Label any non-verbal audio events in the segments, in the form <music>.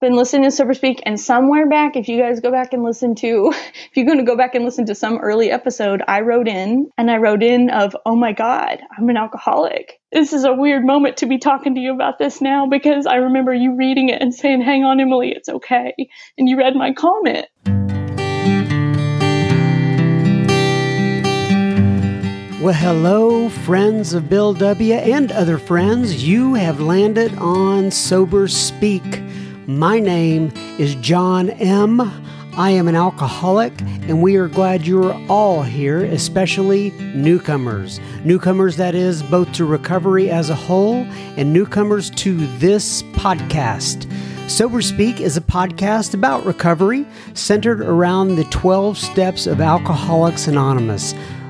been listening to Sober Speak, and somewhere back, if you guys go back and listen to, <laughs> if you're going to go back and listen to some early episode, I wrote in and I wrote in of, oh my God, I'm an alcoholic. This is a weird moment to be talking to you about this now because I remember you reading it and saying, hang on, Emily, it's okay. And you read my comment. Well, hello, friends of Bill W. and other friends. You have landed on Sober Speak. My name is John M. I am an alcoholic, and we are glad you are all here, especially newcomers. Newcomers, that is, both to recovery as a whole and newcomers to this podcast. Sober Speak is a podcast about recovery centered around the 12 steps of Alcoholics Anonymous.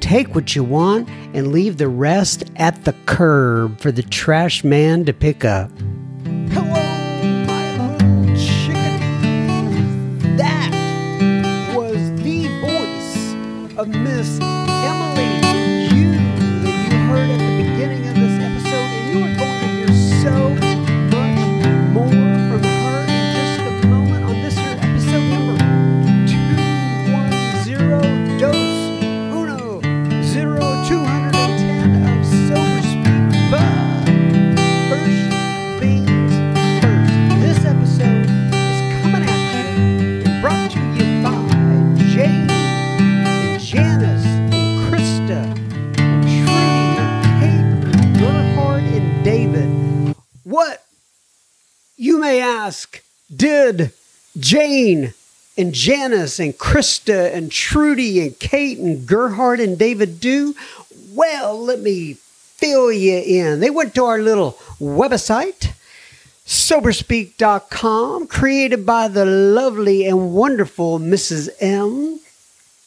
Take what you want and leave the rest at the curb for the trash man to pick up. Ask, did Jane and Janice and Krista and Trudy and Kate and Gerhard and David do? Well, let me fill you in. They went to our little website, soberspeak.com, created by the lovely and wonderful Mrs. M.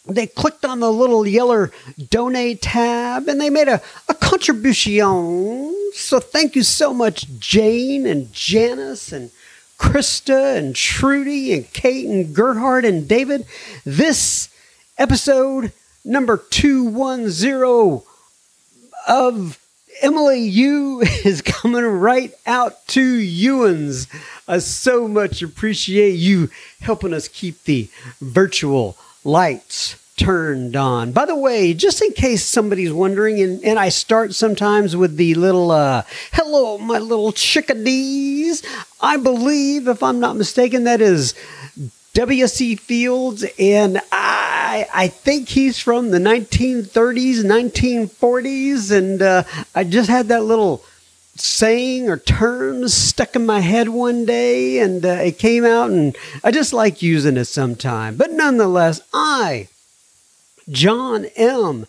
They clicked on the little yellow donate tab and they made a, a contribution. So thank you so much, Jane and Janice and Krista and Trudy and Kate and Gerhard and David. This episode number 210 of Emily U <laughs> is coming right out to Ewan's. I so much appreciate you helping us keep the virtual lights turned on. By the way, just in case somebody's wondering, and, and I start sometimes with the little, uh, hello, my little chickadees. I believe, if I'm not mistaken, that is W.C. Fields, and I, I think he's from the 1930s, 1940s, and uh, I just had that little saying or terms stuck in my head one day and uh, it came out and I just like using it sometime. But nonetheless, I John M.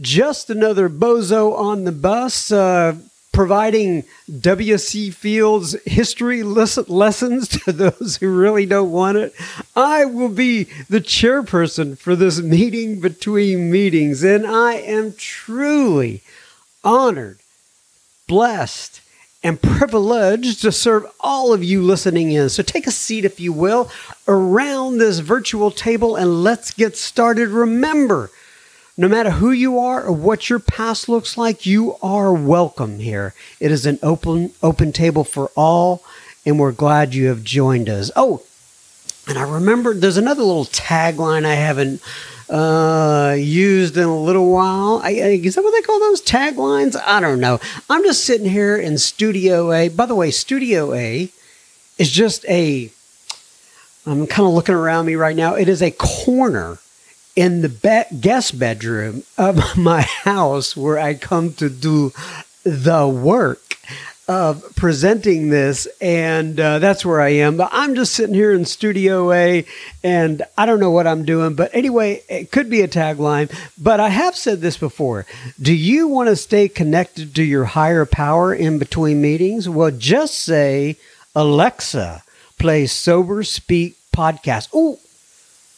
Just another bozo on the bus, uh, providing W.C. Fields history lessons <laughs> to those who really don't want it. I will be the chairperson for this meeting between meetings, and I am truly honored, blessed, and privileged to serve all of you listening in. So take a seat, if you will, around this virtual table and let's get started. Remember, no matter who you are or what your past looks like, you are welcome here. It is an open open table for all, and we're glad you have joined us. Oh, and I remember there's another little tagline I haven't uh, used in a little while. I, is that what they call those taglines? I don't know. I'm just sitting here in Studio A. By the way, Studio A is just a. I'm kind of looking around me right now. It is a corner in the be- guest bedroom of <laughs> my house where I come to do the work of presenting this, and uh, that's where I am. But I'm just sitting here in Studio A, and I don't know what I'm doing. But anyway, it could be a tagline. But I have said this before. Do you want to stay connected to your higher power in between meetings? Well, just say, Alexa, play Sober Speak podcast. Oh,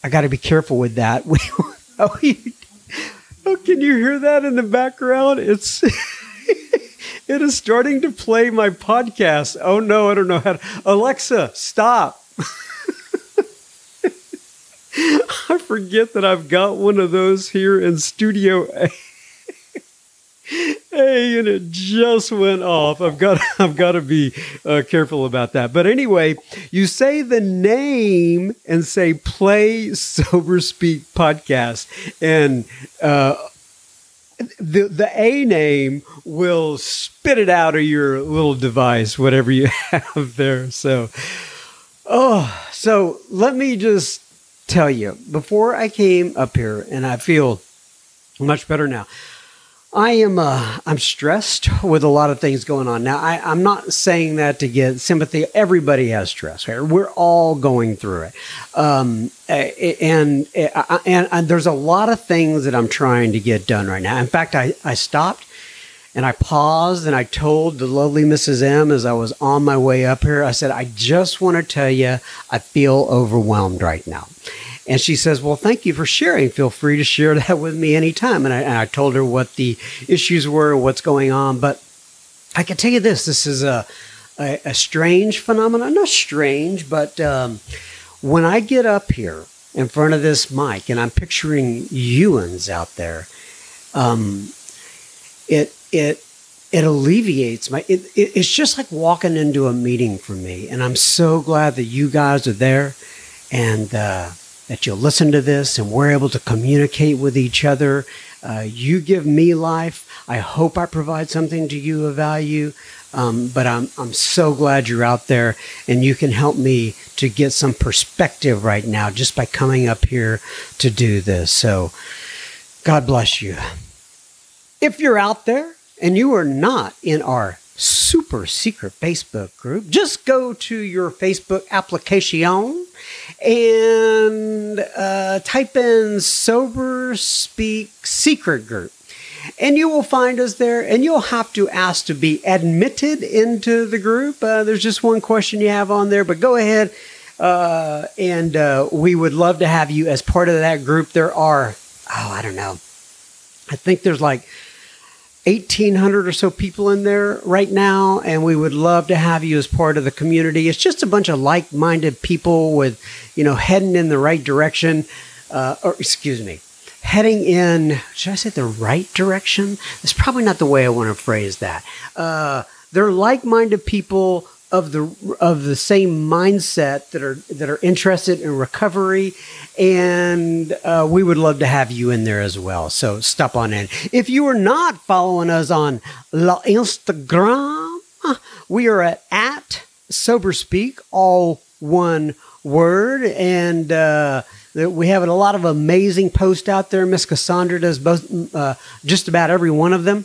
I got to be careful with that. <laughs> oh, oh, can you hear that in the background? It's <laughs> <laughs> it is starting to play my podcast. Oh no, I don't know how to. Alexa, stop. <laughs> I forget that I've got one of those here in Studio A. <laughs> hey, and it just went off. I've got I've got to be uh, careful about that. But anyway, you say the name and say "Play Sober Speak" podcast, and uh, the the A name will spit it out of your little device, whatever you <laughs> have there. So, oh, so let me just tell you before I came up here, and I feel much better now. I am uh, I'm stressed with a lot of things going on now. I, I'm not saying that to get sympathy. Everybody has stress. Right? We're all going through it, um, and, and and there's a lot of things that I'm trying to get done right now. In fact, I I stopped and I paused and I told the lovely Mrs. M as I was on my way up here. I said, I just want to tell you, I feel overwhelmed right now. And she says, Well, thank you for sharing. Feel free to share that with me anytime. And I, and I told her what the issues were, what's going on. But I can tell you this this is a, a, a strange phenomenon. Not strange, but um, when I get up here in front of this mic and I'm picturing Ewans out there, um, it, it, it alleviates my it, it, it's just like walking into a meeting for me and i'm so glad that you guys are there and uh, that you'll listen to this and we're able to communicate with each other. Uh, you give me life. I hope I provide something to you of value. Um, but I'm, I'm so glad you're out there and you can help me to get some perspective right now just by coming up here to do this. So God bless you. If you're out there and you are not in our super secret Facebook group, just go to your Facebook application and uh, type in Sober Speak Secret Group. And you will find us there, and you'll have to ask to be admitted into the group. Uh, there's just one question you have on there, but go ahead, uh, and uh, we would love to have you as part of that group. There are, oh, I don't know, I think there's like 1,800 or so people in there right now, and we would love to have you as part of the community. It's just a bunch of like minded people with, you know, heading in the right direction, uh, or excuse me, heading in, should I say the right direction? That's probably not the way I want to phrase that. Uh, they're like minded people of the of the same mindset that are that are interested in recovery, and uh, we would love to have you in there as well. So stop on in. If you are not following us on La Instagram, we are at at Sober Speak, all one word, and. Uh, we have a lot of amazing posts out there. Miss Cassandra does both, uh, just about every one of them,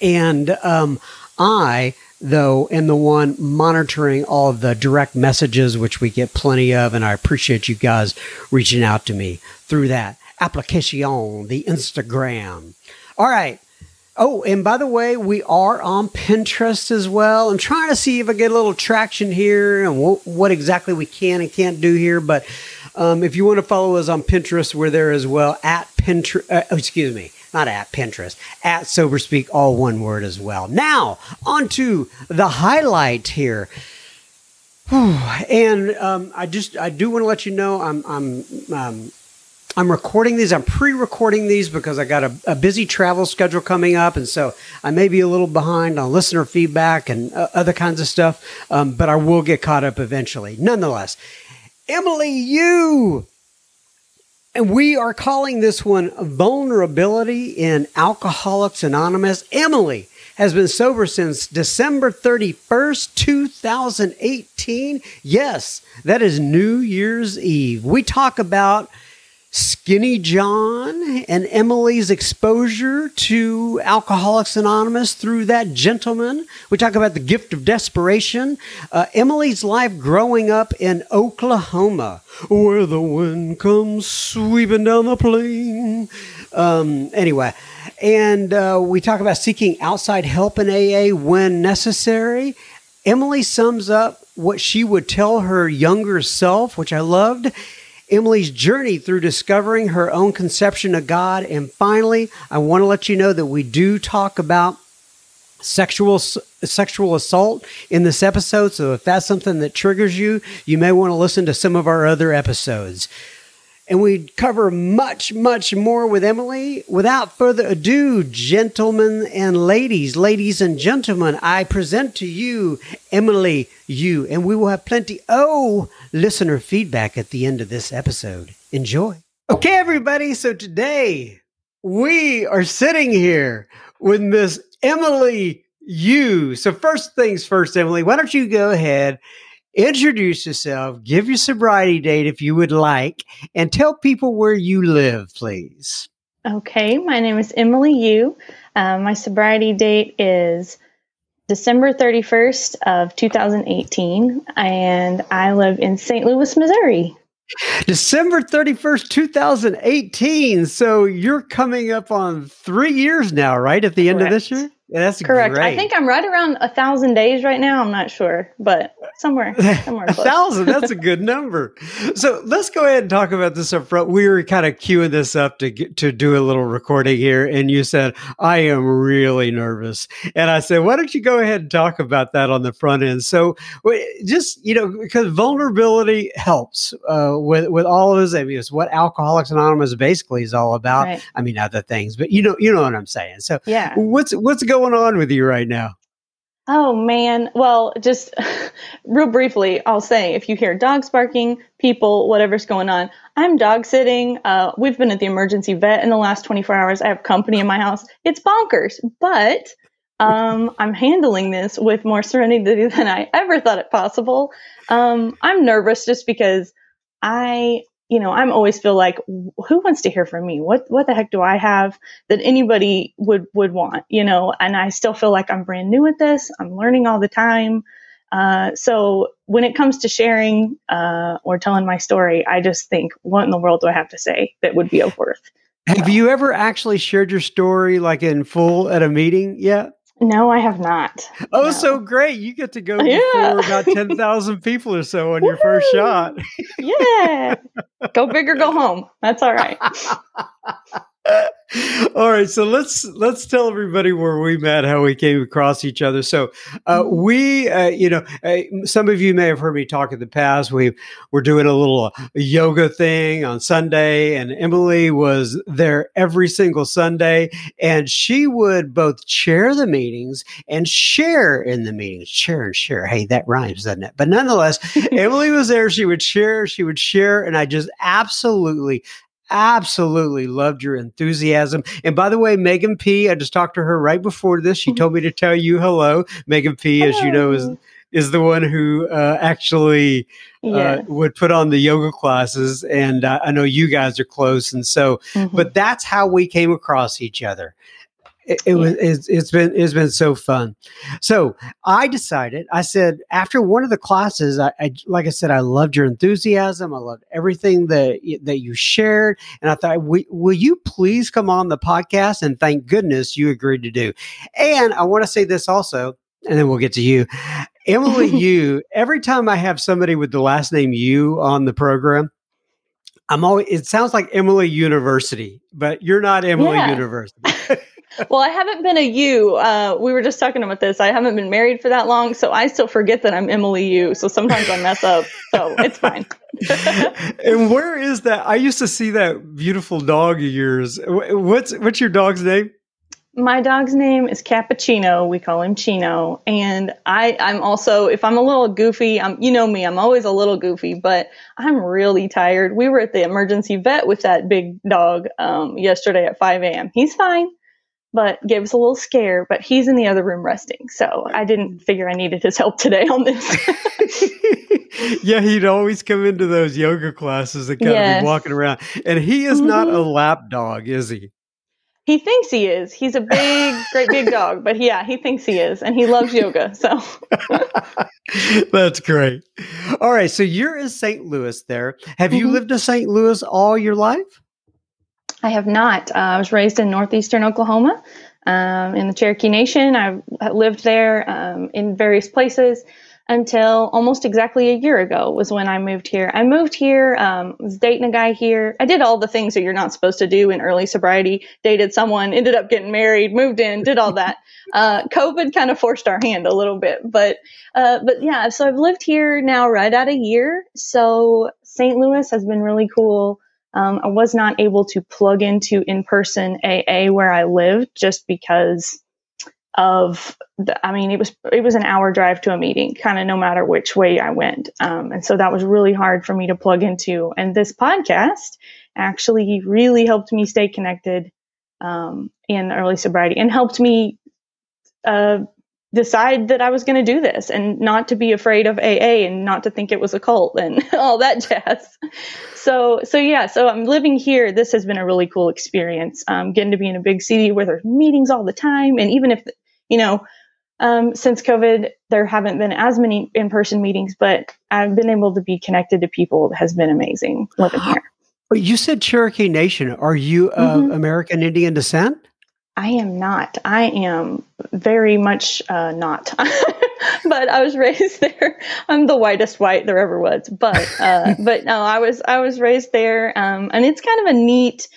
and um, I though, and the one monitoring all of the direct messages, which we get plenty of. And I appreciate you guys reaching out to me through that application, the Instagram. All right. Oh, and by the way, we are on Pinterest as well. I'm trying to see if I get a little traction here and what, exactly we can and can't do here. But um, if you want to follow us on Pinterest, we're there as well at Pinterest. Uh, excuse me, not at Pinterest, at SoberSpeak, all one word as well. Now, on to the highlight here. and um, I just I do want to let you know I'm I'm um, I'm recording these. I'm pre-recording these because I got a, a, busy travel schedule coming up, and so I may be a little behind on listener feedback and uh, other kinds of stuff. Um, but I will get caught up eventually. Nonetheless, Emily, you and we are calling this one Vulnerability in Alcoholics Anonymous. Emily has been sober since December 31st, 2018. Yes, that is New Year's Eve. We talk about Skinny John and Emily's exposure to Alcoholics Anonymous through that gentleman. We talk about the gift of desperation. Uh, Emily's life growing up in Oklahoma, where the wind comes sweeping down the plain. Um, anyway, and uh, we talk about seeking outside help in AA when necessary. Emily sums up what she would tell her younger self, which I loved. Emily's journey through discovering her own conception of God. And finally, I want to let you know that we do talk about sexual sexual assault in this episode. So if that's something that triggers you, you may want to listen to some of our other episodes. And we'd cover much, much more with Emily. Without further ado, gentlemen and ladies, ladies and gentlemen, I present to you Emily U, and we will have plenty oh listener feedback at the end of this episode. Enjoy. Okay, everybody. So today we are sitting here with Miss Emily U. So first things first, Emily, why don't you go ahead, introduce yourself, give your sobriety date if you would like, and tell people where you live, please. Okay, my name is Emily U. Uh, my sobriety date is December 31st of 2018, and I live in St. Louis, Missouri. December 31st, 2018. So you're coming up on three years now, right? At the end Correct. of this year? That's Correct. Great. I think I'm right around a thousand days right now. I'm not sure, but somewhere, <laughs> somewhere a close. thousand. That's a good <laughs> number. So let's go ahead and talk about this up front. We were kind of queuing this up to get, to do a little recording here, and you said I am really nervous, and I said, why don't you go ahead and talk about that on the front end? So just you know, because vulnerability helps uh, with with all of this. I mean, it's what Alcoholics Anonymous basically is all about. Right. I mean, other things, but you know, you know what I'm saying. So Yeah. what's what's going on with you right now? Oh man. Well, just <laughs> real briefly, I'll say if you hear dogs barking, people, whatever's going on, I'm dog sitting. Uh, we've been at the emergency vet in the last 24 hours. I have company in my house. It's bonkers, but um, <laughs> I'm handling this with more serenity <laughs> than I ever thought it possible. Um, I'm nervous just because I, you know, I'm always feel like, who wants to hear from me? What what the heck do I have that anybody would would want? You know, and I still feel like I'm brand new at this. I'm learning all the time. Uh, so when it comes to sharing uh, or telling my story, I just think, what in the world do I have to say that would be of worth? Have you ever actually shared your story like in full at a meeting yet? No, I have not. Oh, No. so great. You get to go <laughs> Yeah. before about <laughs> 10,000 people or so on your first shot. Yeah, go big or go home. That's all right. <laughs> All right, so let's let's tell everybody where we met, how we came across each other. So uh, Mm-hmm. we, uh, you know, uh, some of you may have heard me talk in the past. We were doing a little uh, yoga thing on Sunday, and Emily was there every single Sunday, and she would both chair the meetings and share in the meetings. Share and share. Hey, that rhymes, doesn't it? But nonetheless, <laughs> Emily was there. She would share. She would share, and I just absolutely absolutely loved your enthusiasm. And by the way, Megan P, I just talked to her right before this. She told me to tell you hello. Megan P, as you know, is is the one who uh, actually Yeah. uh, would put on the yoga classes, and uh, I know you guys are close, and so. Mhm. But that's how we came across each other. It, it was it's, it's been it's been so fun. So I decided. I said after one of the classes, I, I like I said, I loved your enthusiasm. I loved everything that that you shared, and I thought, "Will- will you please come on the podcast? And thank goodness you agreed to do. And I want to say this also, and then we'll get to you, Emily. <laughs> you every time I have somebody with the last name you on the program. I'm always. It sounds like Emily University, but you're not Emily Yeah. University. <laughs> well, I haven't been a you. Uh, we were just talking about this. I haven't been married for that long, so I still forget that I'm Emily U. So sometimes I mess up. So it's fine. <laughs> and where is that? I used to see that beautiful dog of yours. What's what's your dog's name? My dog's name is Cappuccino. We call him Chino. And I, I'm also, if I'm a little goofy, I'm, you know me, I'm always a little goofy, but I'm really tired. We were at the emergency vet with that big dog um, yesterday at 5 a.m. He's fine, but gave us a little scare, but he's in the other room resting. So I didn't figure I needed his help today on this. <laughs> yeah, he'd always come into those yoga classes and kind of be walking around. And he is not a lap dog, is he? he thinks he is. He's a big, great big dog, but yeah, he thinks he is. And he loves yoga. So <laughs> That's great. All right, so you're in St. Louis there. Have you Mhm. lived in St. Louis all your life? I have not. Uh, I was raised in northeastern Oklahoma, um, in the Cherokee Nation. I've lived there um, in various places. until almost exactly a year ago was when I moved here. I moved here, um, was dating a guy here. I did all the things that you're not supposed to do in early sobriety. Dated someone, ended up getting married, moved in, did all that. <laughs> Uh, COVID kind of forced our hand a little bit, but uh, but yeah. So I've lived here now right at a year. So St. Louis has been really cool. Um, I was not able to plug into in person AA where I lived just because of the, I mean, it was it was an hour drive to a meeting, kind of no matter which way I went, um, and so that was really hard for me to plug into. And this podcast actually really helped me stay connected um, in early sobriety and helped me uh, decide that I was going to do this and not to be afraid of AA and not to think it was a cult and <laughs> all that jazz. So, so yeah, so I'm living here. This has been a really cool experience. Um, getting to be in a big city where there's meetings all the time, and even if you know, um, since COVID, there haven't been as many in person meetings, but I've been able to be connected to people that has been amazing living here. <gasps> You said Cherokee Nation. Are you of mm-hmm. American Indian descent? I am not. I am very much uh, not. <laughs> but I was raised <laughs> there. I'm the whitest white there ever was. But uh, <laughs> but no, I was I was raised there, um, and it's kind of a neat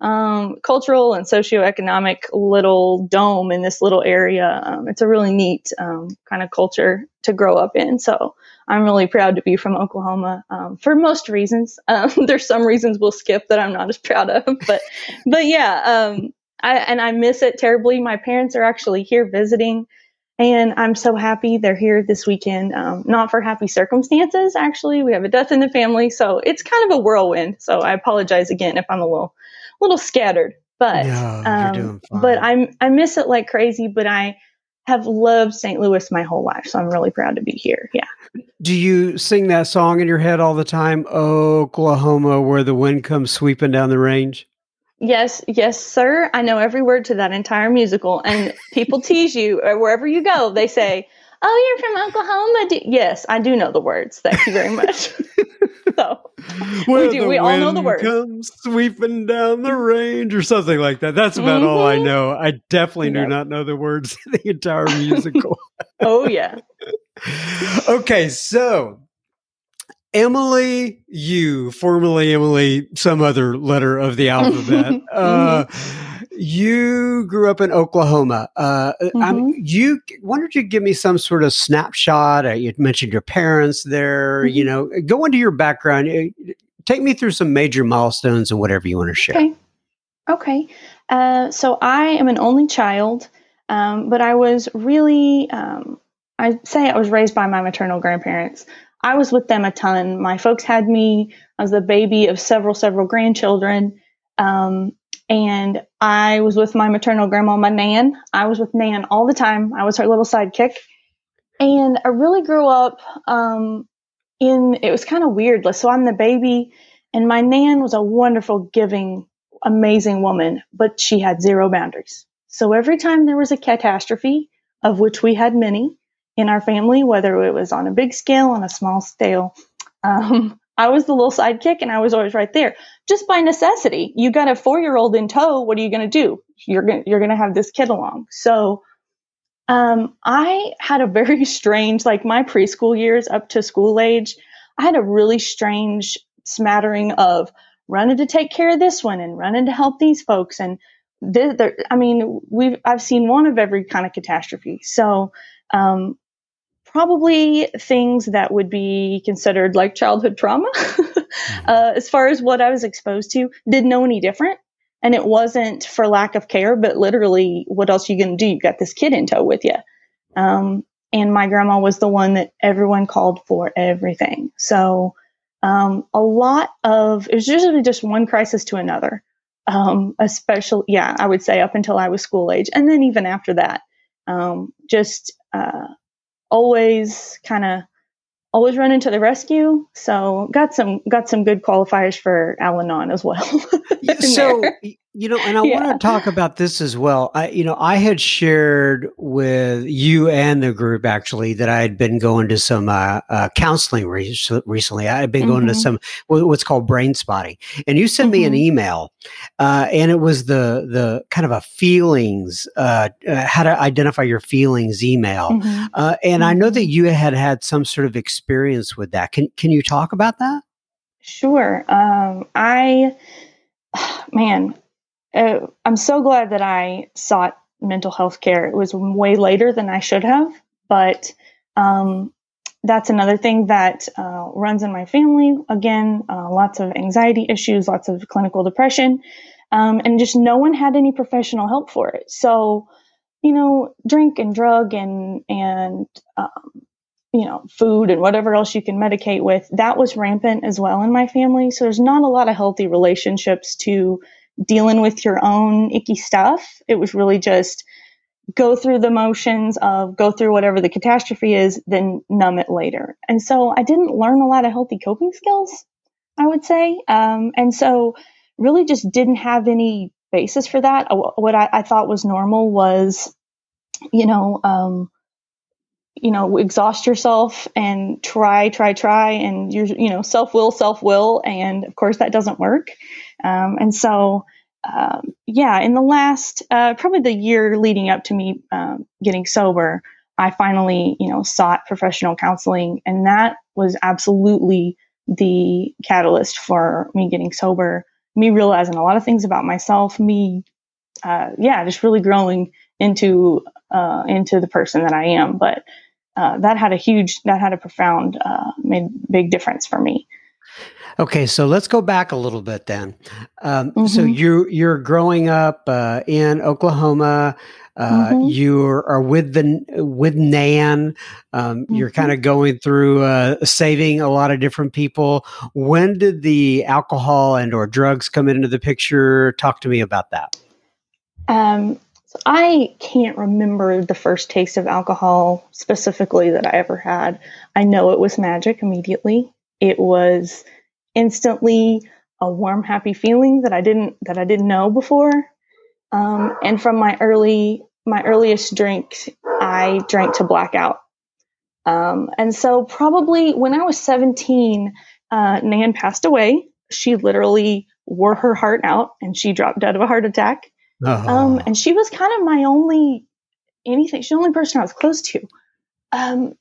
um, cultural and socioeconomic little dome in this little area. Um, it's a really neat um, kind of culture to grow up in. So I'm really proud to be from Oklahoma um, for most reasons. Um, there's some reasons we'll skip that I'm not as proud of, but but yeah, um, I, and I miss it terribly. My parents are actually here visiting. And I'm so happy they're here this weekend. Um, not for happy circumstances, actually. We have a death in the family, so it's kind of a whirlwind. So I apologize again if I'm a little little scattered, but yeah, um, but I I miss it like crazy. But I have loved St. Louis my whole life, so I'm really proud to be here. Yeah. Do you sing that song in your head all the time? Oklahoma, where the wind comes sweeping down the range. Yes, yes, sir. I know every word to that entire musical, and people <laughs> tease you or wherever you go. They say, "Oh, you're from Oklahoma." Do-? Yes, I do know the words. Thank you very much. <laughs> so we do. We all know the words. Comes sweeping down the range, or something like that. That's about mm-hmm. all I mm-hmm. know. I definitely yep. do not know the words <laughs> to the entire musical. oh yeah. okay, so Emily, you formerly Emily, some other letter of the alphabet. <laughs> uh, you grew up in Oklahoma. Uh, mm-hmm. you why don't you give me some sort of snapshot? Uh, you mentioned your parents there. Mm-hmm. You know, go into your background. Uh, take me through some major milestones and whatever you want to share. Okay. Okay. Uh, so I am an only child, um, but I was really, um, I say I was raised by my maternal grandparents. I was with them a ton. My folks had me. I was the baby of several, several grandchildren. Um, and I was with my maternal grandma, my Nan. I was with Nan all the time. I was her little sidekick. And I really grew up um, in, it was kind of weird. So I'm the baby, and my Nan was a wonderful, giving, amazing woman, but she had zero boundaries. So every time there was a catastrophe, of which we had many in our family, whether it was on a big scale, on a small scale, um, I was the little sidekick and I was always right there. Just by necessity. You got a four year old in tow. What are you going to do? You're going you're going to have this kid along. So, um, I had a very <laughs> strange, like my preschool years up to school age, I had a really strange smattering of running to take care of this one and running to help these folks. And I mean, we've, I've seen one of every kind of catastrophe. So, um, probably things that would be considered like childhood trauma. <laughs> Mm-hmm. uh, as far as what I was exposed to, didn't know any different. And it wasn't for lack of care, but literally, what else are you going to do? You've got this kid in tow with you. Um, and my grandma was the one that everyone called for everything. So, um, a lot of it was usually just one crisis to another. Um, especially, yeah, I would say up until I was school age, and then even after that, um, just uh, always kind of always running to the rescue. So got some got some good qualifiers for Al-Anon as well. <laughs> so You know, and I yeah. want to talk about this as well. I, you know, I had shared with you and the group actually that I had been going to some uh, uh, counseling re- recently. I had been mm-hmm. going to mm-hmm. some what's called brain spotting, and you sent mm-hmm. me an mm-hmm. email, uh, and it was the the kind of a feelings, uh, uh, how to identify your feelings email, mm-hmm. Uh, and I know that mm-hmm. you had had some sort of experience with that. Can can you talk about that? Sure. Um, I <sighs> man uh, I'm so glad that I sought mental health care. It was way later than I should have, but um, that's another thing that uh, runs in my family. Again, uh, lots of anxiety issues, lots of clinical depression, um, and just no one had any professional help for it. So, you know, drink and drug and and um, you know, food and whatever else you can medicate with, that was rampant as well in my family. So there's not a lot of healthy relationships to dealing with your own icky stuff. It was really just go through the motions of go through whatever the catastrophe is, then numb it later. And so I didn't learn a lot of healthy coping skills, I would say. Um, and so really just didn't have any basis for that. Uh, what I, I thought was normal was, you know, um, you know, exhaust yourself and try, try, try, and you're, you know, self will, self will, and of course that doesn't work. Um, and so, um, yeah, in the last, uh, probably the year leading up to me um, getting sober, I finally, you know, sought professional counseling, and that was absolutely the catalyst for me getting sober. Me realizing a lot of things about myself. Me, uh, yeah, just really growing into uh, into the person that I am. But uh, that had a huge, that had a profound, uh, made big difference for me. Okay, so let's go back a little bit then. Um, mm-hmm. So you you're growing up uh, in Oklahoma. Uh, mm-hmm. You are with the with Nan. Um, mm-hmm. You're kind of going through uh, saving a lot of different people. When did the alcohol and or drugs come into the picture? Talk to me about that. Um, so I can't remember the first taste of alcohol specifically that I ever had. I know it was magic immediately. It was instantly a warm, happy feeling that I didn't that I didn't know before. Um, and from my early my earliest drinks, I drank to blackout. Um, and so probably when I was 17, uh, Nan passed away. She literally wore her heart out and she dropped dead of a heart attack. Uh-huh. Um, and she was kind of my only anything. She's the only person I was close to. Um,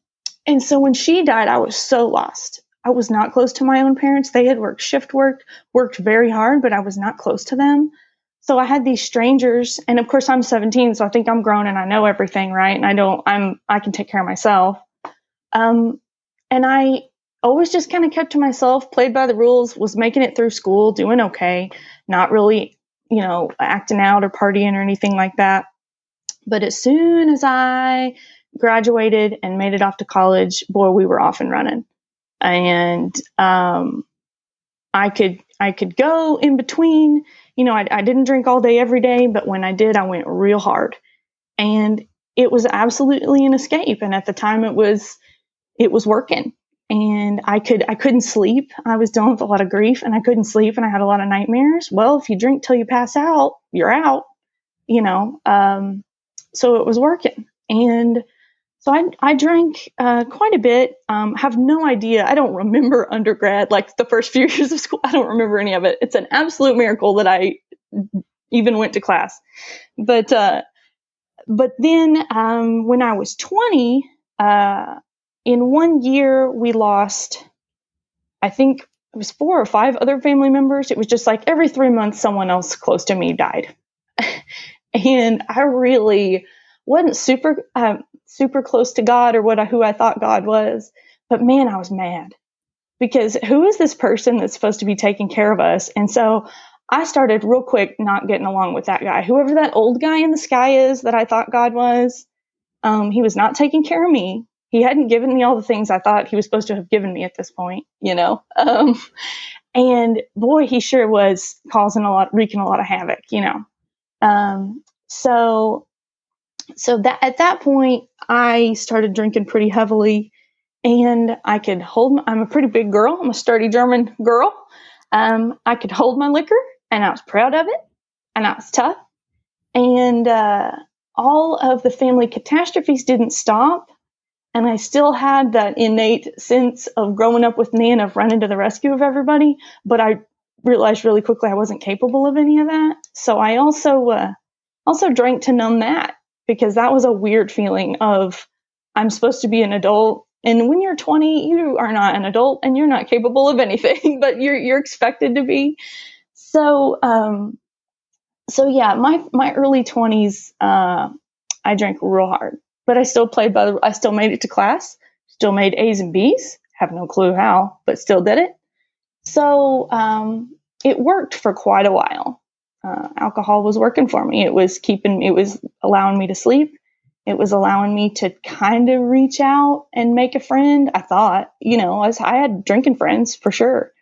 and so when she died, I was so lost. I was not close to my own parents. They had worked shift work, worked very hard, but I was not close to them. So I had these strangers, and of course I'm 17, so I think I'm grown and I know everything, right? And I don't, I'm, I can take care of myself. Um, and I always just kind of kept to myself, played by the rules, was making it through school, doing okay, not really, you know, acting out or partying or anything like that. But as soon as I graduated and made it off to college, boy, we were off and running and um, I could I could go in between. You know, I, I didn't drink all day every day, but when I did, I went real hard, and it was absolutely an escape. And at the time, it was it was working, and I could I couldn't sleep. I was dealing with a lot of grief, and I couldn't sleep, and I had a lot of nightmares. Well, if you drink till you pass out, you're out. You know, um, so it was working, and so I, I drank uh, quite a bit. Um, have no idea. I don't remember <laughs> undergrad, like the first few <laughs> years of school. I don't remember any of it. It's an absolute miracle that I even went to class. But uh, but then um, when I was 20, uh, in one year we lost, I think it was four or five other family members. It was just like every three months someone else close to me died, <laughs> and I really wasn't super. Um, super close to God or what I, who I thought God was. But man, I was mad because who is this person that's supposed to be taking care of us? And so I started real quick not getting along with that guy. Whoever that old guy in the sky is that I thought God was, um, he was not taking care of me. He hadn't given me all the things I thought he was supposed to have given me at this point, you know. <laughs> Um, and boy, he sure was causing a lot, wreaking a lot of havoc, you know. Um, so so that at that point i started drinking pretty heavily and i could hold my, i'm a pretty big girl i'm a sturdy german girl um, i could hold my liquor and i was proud of it and I was tough. And uh, all of the family catastrophes didn't stop. And I still had that innate sense of growing up with Nan of running to the rescue of everybody. But I realized really quickly I wasn't capable of any of that. So I also uh, also drank to numb that because that was a weird feeling of I'm supposed to be an adult and when you're 20, you are not an adult and you're not capable of anything, <laughs> but you're you're expected to be. So um so yeah, my my early 20s uh I drank real hard, but I still played by the I still made it to class, still made A's and B's, have no clue how, but still did it. So um it worked for quite a while. Uh, alcohol was working for me. It was keeping, it was allowing me to sleep it was allowing me to kind of reach out and make a friend. I thought, you know, I, was, I had drinking friends for sure.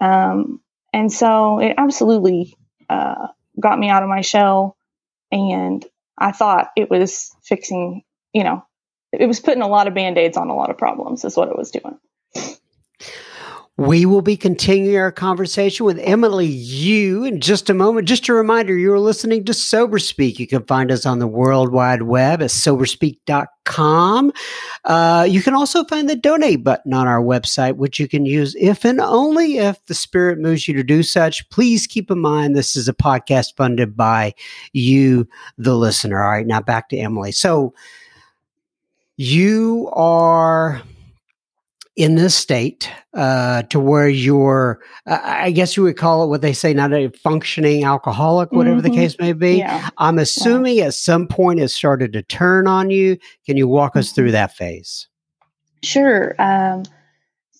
Um, and so it absolutely uh, got me out of my shell. And I thought it was fixing, you know, it was putting a lot of band aids on a lot of problems, is what it was doing. We will be continuing our conversation with Emily U in just a moment. Just a reminder, you're listening to Sober Speak. You can find us on the World Wide Web at soberspeak.com. Uh, you can also find the donate button on our website, which you can use if and only if the Spirit moves you to do such. Please keep in mind this is a podcast funded by you, the listener. All right, now back to Emily. So you are in this state uh, to where you're, uh, I guess you would call it what they say, not a functioning alcoholic, whatever mm-hmm. the case may be. Yeah. I'm assuming yeah. at some point it started to turn on you. Can you walk us through mm-hmm. that phase? Sure. Um,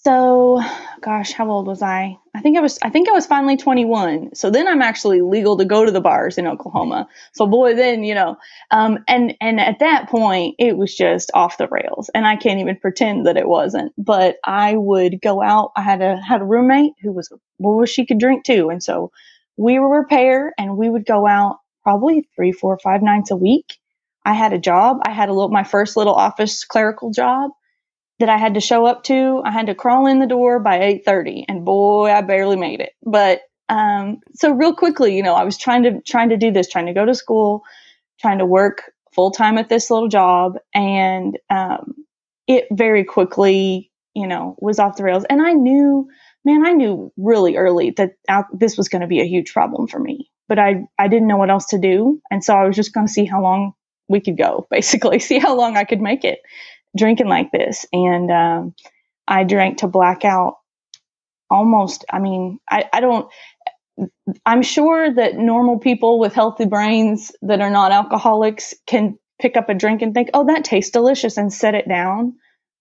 so, gosh, how old was I? I think I was I think I was finally 21. So then I'm actually legal to go to the bars in Oklahoma. So boy, then you know, um, and and at that point it was just off the rails, and I can't even pretend that it wasn't. But I would go out. I had a had a roommate who was well, she could drink too, and so we were a pair, and we would go out probably three, four, five nights a week. I had a job. I had a little my first little office clerical job that I had to show up to. I had to crawl in the door by 8:30 and boy, I barely made it. But um, so real quickly, you know, I was trying to trying to do this, trying to go to school, trying to work full time at this little job and um, it very quickly, you know, was off the rails and I knew man, I knew really early that this was going to be a huge problem for me. But I I didn't know what else to do, and so I was just going to see how long we could go, <laughs> basically, see how long I could make it drinking like this. And um, I drank to blackout almost, I mean, I, I don't, I'm sure that normal people with healthy brains that are not alcoholics can pick up a drink and think, oh, that tastes delicious and set it down.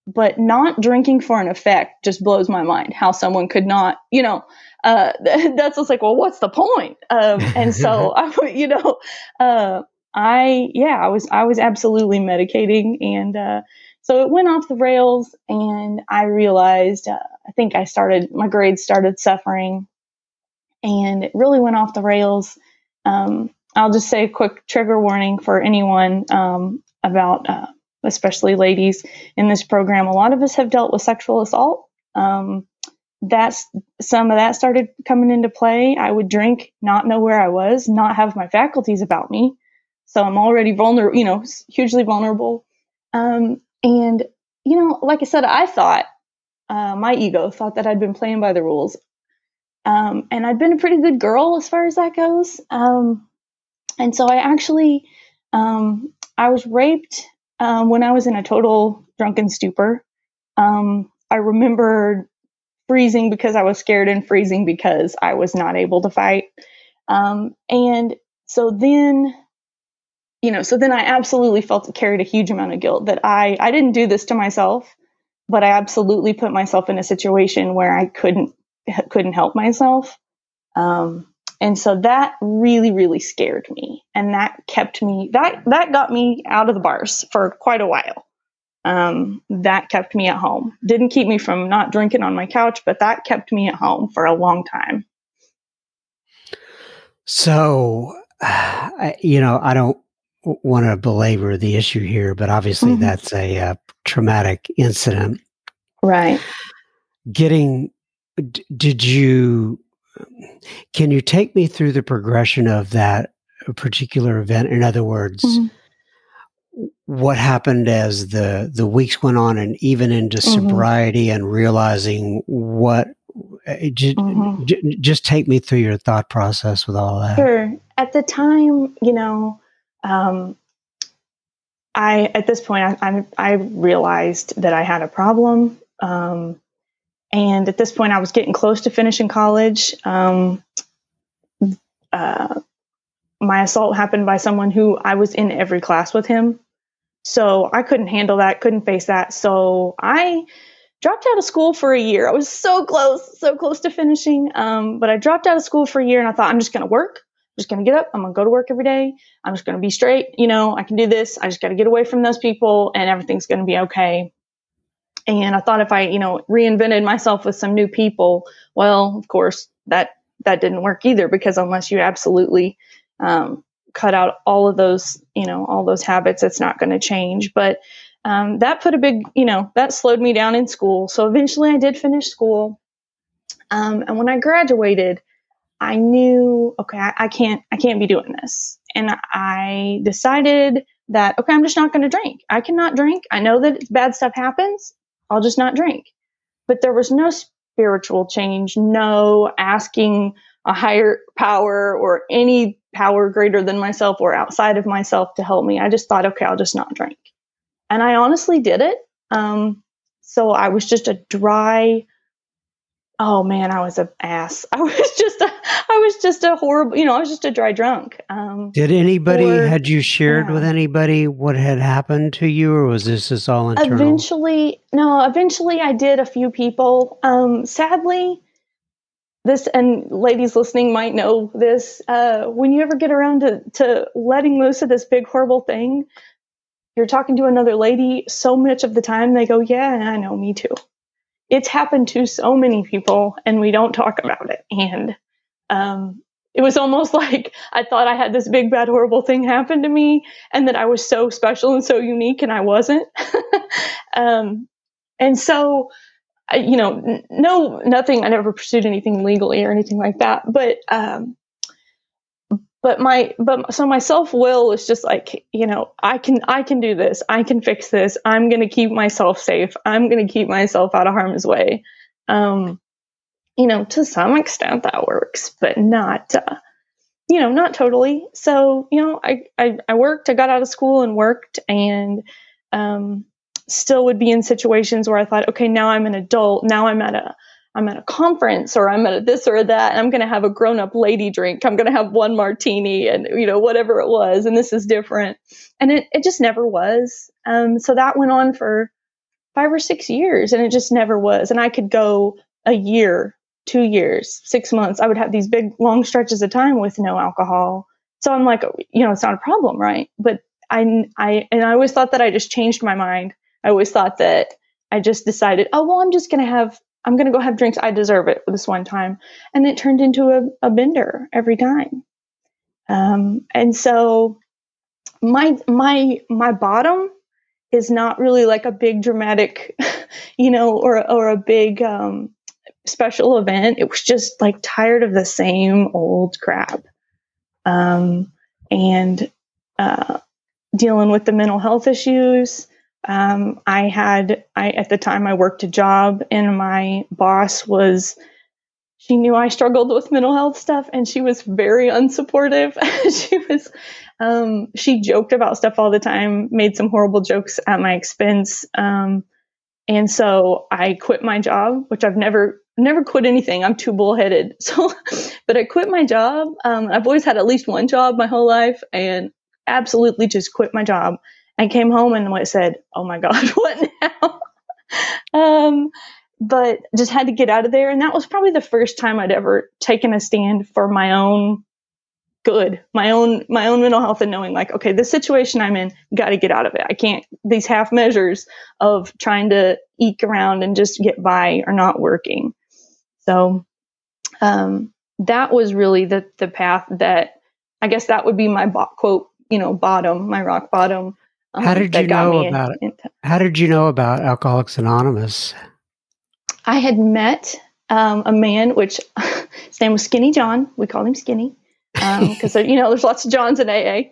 But not drinking for an effect just blows my mind how someone could not, you know, uh, <laughs> that's just like, well, what's the point? Um, and so <laughs> <laughs> I, you know, uh, I, yeah, I was, I was absolutely medicating and, uh, so it went off the rails, and I realized uh, I think I started, my grades started suffering, and it really went off the rails. Um, I'll just say a quick trigger warning for anyone um, about, uh, especially ladies in this program. A lot of us have dealt with sexual assault. Um, that's some of that started coming into play. I would drink, not know where I was, not have my faculties about me. So I'm already vulnerable, you know, hugely vulnerable. Um, and, you know, like I said, I thought, uh, my ego thought that I'd been playing by the rules. Um, and I'd been a pretty good girl as far as that goes. Um, and so I actually, um, I was raped um, when I was in a total drunken stupor. Um, I remember freezing because I was scared and freezing because I was not able to fight. Um, and so then you know, so then I absolutely felt it carried a huge amount of guilt that I I didn't do this to myself, but I absolutely put myself in a situation where I couldn't couldn't help myself. Um, and so that really really scared me and that kept me that that got me out of the bars for quite a while. Um, that kept me at home. Didn't keep me from not drinking on my couch but that kept me at home for a long time. So <sighs> you know i don't want to belabor the issue here, but obviously mm-hmm. that's a, uh, traumatic incident. Right. Getting, d- did you, Can you take me through the progression of that particular event? In other words, mm-hmm. what happened as the the weeks went on, and even into mm-hmm. sobriety and realizing what. Eh, j- mm-hmm. j- just take me through your thought process with all that. Sure. At the time, you know, um, I at this point I, I, realized that I had a problem. Um, and at this point, I was getting close to finishing college. Um, uh, my assault happened by someone who I was in every class with him. So I couldn't handle that, couldn't face that. So I dropped out of school for a year. I was so close, so close to finishing. Um, but I dropped out of school for a year and I thought, I'm just going to work. Just going to get up. I'm going to go to work every day. I'm just going to be straight. You know, I can do this. I just got to get away from those people and everything's going to be okay. And I thought if I, you know, reinvented myself with some new people, well, of course, that that didn't work either because unless you absolutely um, cut out all of those, you know, all those habits, it's not going to change. But um, that put a big, you know, that slowed me down in school. So eventually, I did finish school. Um, and when I graduated, I knew, okay, I, I can't, I can't be doing this. And I decided that, okay, I'm just not going to drink. I cannot drink. I know that bad stuff happens. I'll just not drink. But there was no spiritual change, no asking a higher power or any power greater than myself or outside of myself to help me. I just thought, okay, I'll just not drink. And I honestly did it. Um, so I was just a dry, oh man, I was an ass. <laughs> I was just a, I was just a horrible, you know, I was just a dry drunk. Um, Did anybody, or, had you shared yeah. with anybody what had happened to you or was this just all internal? Eventually, no, eventually I did a few people. Um, sadly, this and ladies listening might know this. Uh, when you ever get around to, to letting loose of this big horrible thing, you're talking to another lady so much of the time they go, Yeah, I know, me too it's happened to so many people and we don't talk about it. And um, it was almost <laughs> like I thought I had this big, bad, horrible thing happen to me and that I was so special and so unique and I wasn't. <laughs> um, and so, you know, no, nothing, I never pursued anything legally or anything like that. But um, but my but so my self will is just like you know i can i can do this. I can fix this. I'm going to keep myself safe. I'm going to keep myself out of harm's way. Um you know to some extent that works but not uh, you know not totally. So you know I, I i worked i got out of school and worked and um still would be in situations where i thought okay now i'm an adult. Now i'm at a I'm at a conference or I'm at a this or that, and I'm going to have a grown up lady drink. I'm going to have one martini and, you know, whatever it was. And this is different. And it, it just never was. Um, so that went on for five or six years and it just never was. And I could go a year, two years, six months. I would have these big long stretches of time with no alcohol. So I'm like, you know, it's not a problem, right? But I, I, and I always thought that I just changed my mind. I always thought that I just decided, oh, well, I'm just going to have I'm going to go have drinks. I deserve it this one time. And it turned into a, a bender every time. Um, and so my, my, my bottom is not really like a big dramatic, <laughs> you know, or, or a big, um, special event. It was just like tired of the same old crap. Um, and, uh, dealing with the mental health issues, um, I had, I at the time I worked a job, and my boss was, she knew I struggled with mental health stuff, and she was very unsupportive. <laughs> she was, um, she joked about stuff all the time, made some horrible jokes at my expense, um, and so I quit my job, which I've never never quit anything. I'm too bullheaded. <laughs> So, but I quit my job. Um, I've always had at least one job my whole life, and absolutely just quit my job I came home and said, "Oh my God, <laughs> what now?" um, but just had to get out of there, and that was probably the first time I'd ever taken a stand for my own good, my own my own mental health, and knowing like, okay, this situation I'm in, got to get out of it. I can't. These half measures of trying to eke around and just get by are not working. So um, that was really the the path that I guess that would be my bo- quote, you know, bottom, my rock bottom how um, did you know about it? How did you know about Alcoholics Anonymous? I had met um, a man, which <laughs> his name was Skinny John. We called him Skinny because um, <laughs> you know there's lots of Johns in AA.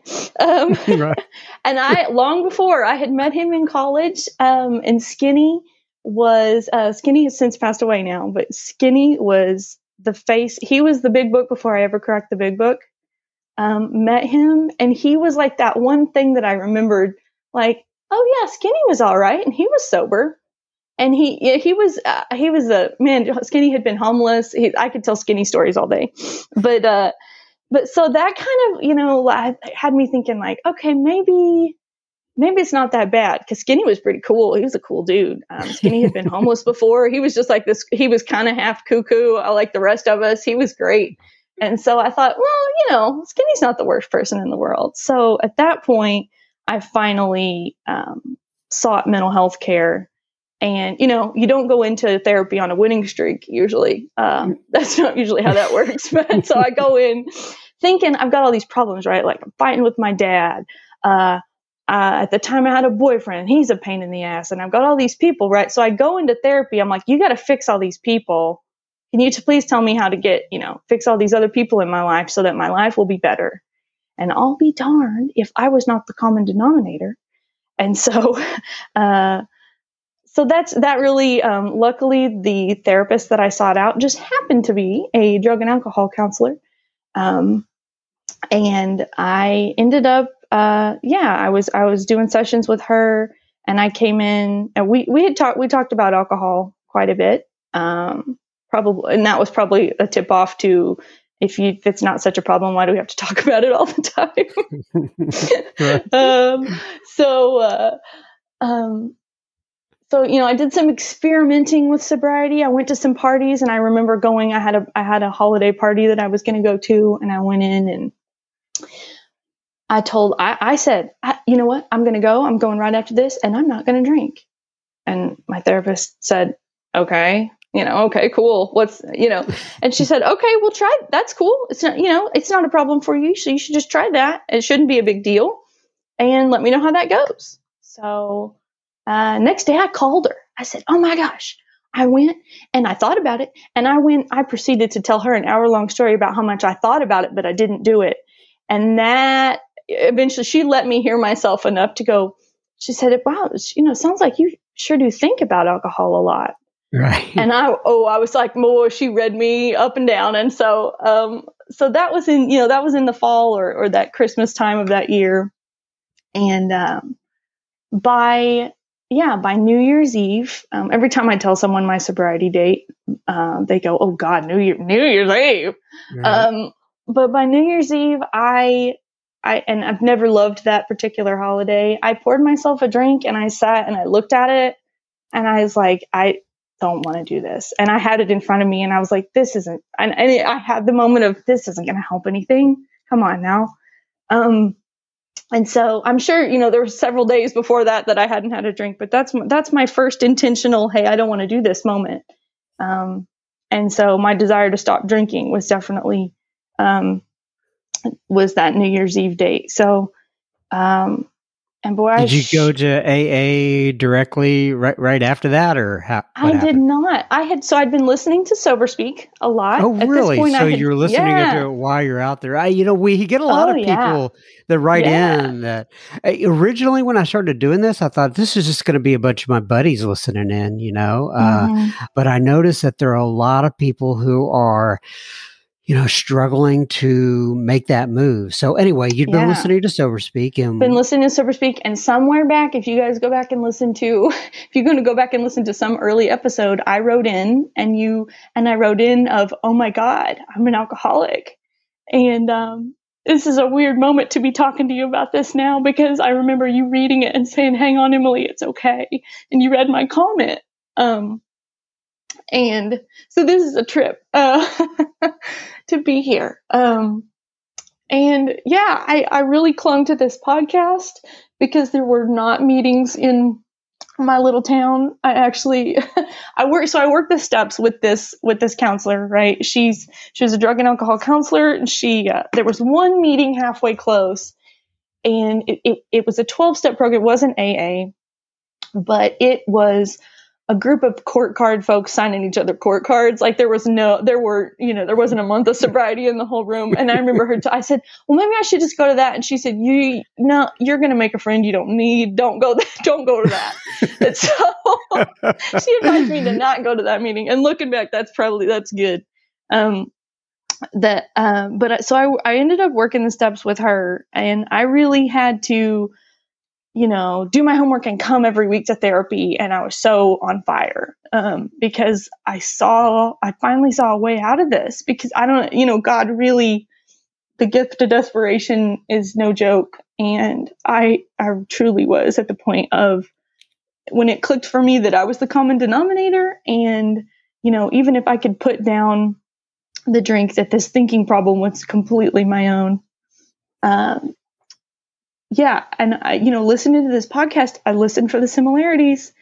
Um, <laughs> right. And I long before I had met him in college, um, and Skinny was uh, Skinny has since passed away now, but Skinny was the face. He was the big book before I ever cracked the big book. Um, met him, and he was like that one thing that I remembered, like, oh yeah, Skinny was all right, and he was sober. And he yeah, he was uh, he was a man skinny had been homeless. He, i could tell skinny stories all day. But uh but so that kind of you know had me thinking like okay maybe maybe it's not that bad because skinny was pretty cool. He was a cool dude. Um, skinny had been <laughs> homeless before. He was just like this he was kind of half cuckoo like the rest of us. He was great. And so i thought well you know skinny's not the worst person in the world. So at that point i finally um, sought mental health care. And you know you don't go into therapy on a winning streak usually. Um, that's not usually how that works but <laughs> so i go in thinking i've got all these problems right? Like i'm fighting with my dad. Uh, uh, at the time i had a boyfriend he's a pain in the ass and i've got all these people right? So i go into therapy. I'm like you got to fix all these people. Can you please tell me how to get you know fix all these other people in my life so that my life will be better and i'll be darned if i was not the common denominator. And so <laughs> uh, so that's that really um, luckily the therapist that i sought out just happened to be a drug and alcohol counselor. Um, and i ended up uh, yeah i was i was doing sessions with her and i came in and we we had talked we talked about alcohol quite a bit um, probably and that was probably a tip off to if you if it's not such a problem why do we have to talk <laughs> about it all the time? <laughs> <laughs> Um, so uh, um, so you know i did some experimenting with sobriety. I went to some parties and i remember going i had a i had a holiday party that i was going to go to and i went in and i told i, I said I, you know what? I'm going to go. I'm going right after this and i'm not going to drink. And my therapist said okay you know okay cool what's you know and she said okay we'll try that's cool it's not you know it's not a problem for you so you should just try that it shouldn't be a big deal and let me know how that goes so uh, next day I called her. I said, Oh my gosh. I went and I thought about it. And I went, I proceeded to tell her an hour long story about how much I thought about it, but I didn't do it. And that eventually she let me hear myself enough to go, she said, Wow, you know, sounds like you sure do think about alcohol a lot. Right. And I, oh, I was like, more, she read me up and down. And so, um, so that was in, you know, that was in the fall or, or that Christmas time of that year. And, um, by yeah, by New Year's Eve, um, every time I tell someone my sobriety date, uh, they go, "Oh God, New Year, New Year's Eve." Um, but by New Year's Eve, I, I, and I've never loved that particular holiday. I poured myself a drink and I sat and I looked at it, and I was like, I don't want to do this. And I had it in front of me, and I was like, this isn't. And, and I had the moment of this isn't going to help anything. Come on now. Um, and so I'm sure you know there were several days before that that I hadn't had a drink, but that's that's my first intentional hey I don't want to do this moment. Um, and so my desire to stop drinking was definitely um, was that New Year's Eve date. So um, and boy, did you go to AA directly right right after that, or how? I happened? did not. I had so I'd been listening to Sober Speak a lot. Oh, really? so had, you're listening yeah. to it while you're out there. I, you know, we get a lot oh, of people yeah. that write yeah. in that. Originally, when I started doing this, I thought this is just going to be a bunch of my buddies listening in, you know. Uh, mm-hmm. Uh, but I noticed that there are a lot of people who are you know, struggling to make that move. So anyway, you've been yeah. listening to Sober Speak and been listening to Sober Speak and somewhere back, if you guys go back and listen to <laughs> if you're going to go back and listen to some early episode, I wrote in and you and I wrote in of, oh my God, I'm an alcoholic. And um this is a weird moment to be talking to you about this now because I remember you reading it and saying, Hang on, Emily, it's okay. And you read my comment. Um and so this is a trip uh, <laughs> to be here. Um, and yeah, I, I really clung to this podcast because there were not meetings in my little town. I actually, <laughs> I work, so I work the steps with this, with this counselor, right? She's, she was a drug and alcohol counselor and she, uh, there was one meeting halfway close and it, it, it was a 12 step program. It wasn't AA, but it was a group of court card folks signing each other court cards. Like there was no, there were, you know, there wasn't a month of sobriety in the whole room. And I remember her, t- I said, well, maybe I should just go to that. And she said, you, no, you're going to make a friend you don't need. Don't go, th- <laughs> don't go to that. and so <laughs> she advised me to not go to that meeting. And looking back, that's probably, that's good. Um, that, um, but so I, I ended up working the steps with her and I really had to, you know, do my homework and come every week to therapy. And I was so on fire um, because I saw, I finally saw a way out of this because I don't, you know, God really, the gift of desperation is no joke. And I, I truly was at the point of when it clicked for me that I was the common denominator. And, you know, even if I could put down the drink, that this thinking problem was completely my own. Um, yeah, and I, you know, listening to this podcast, I listened for the similarities.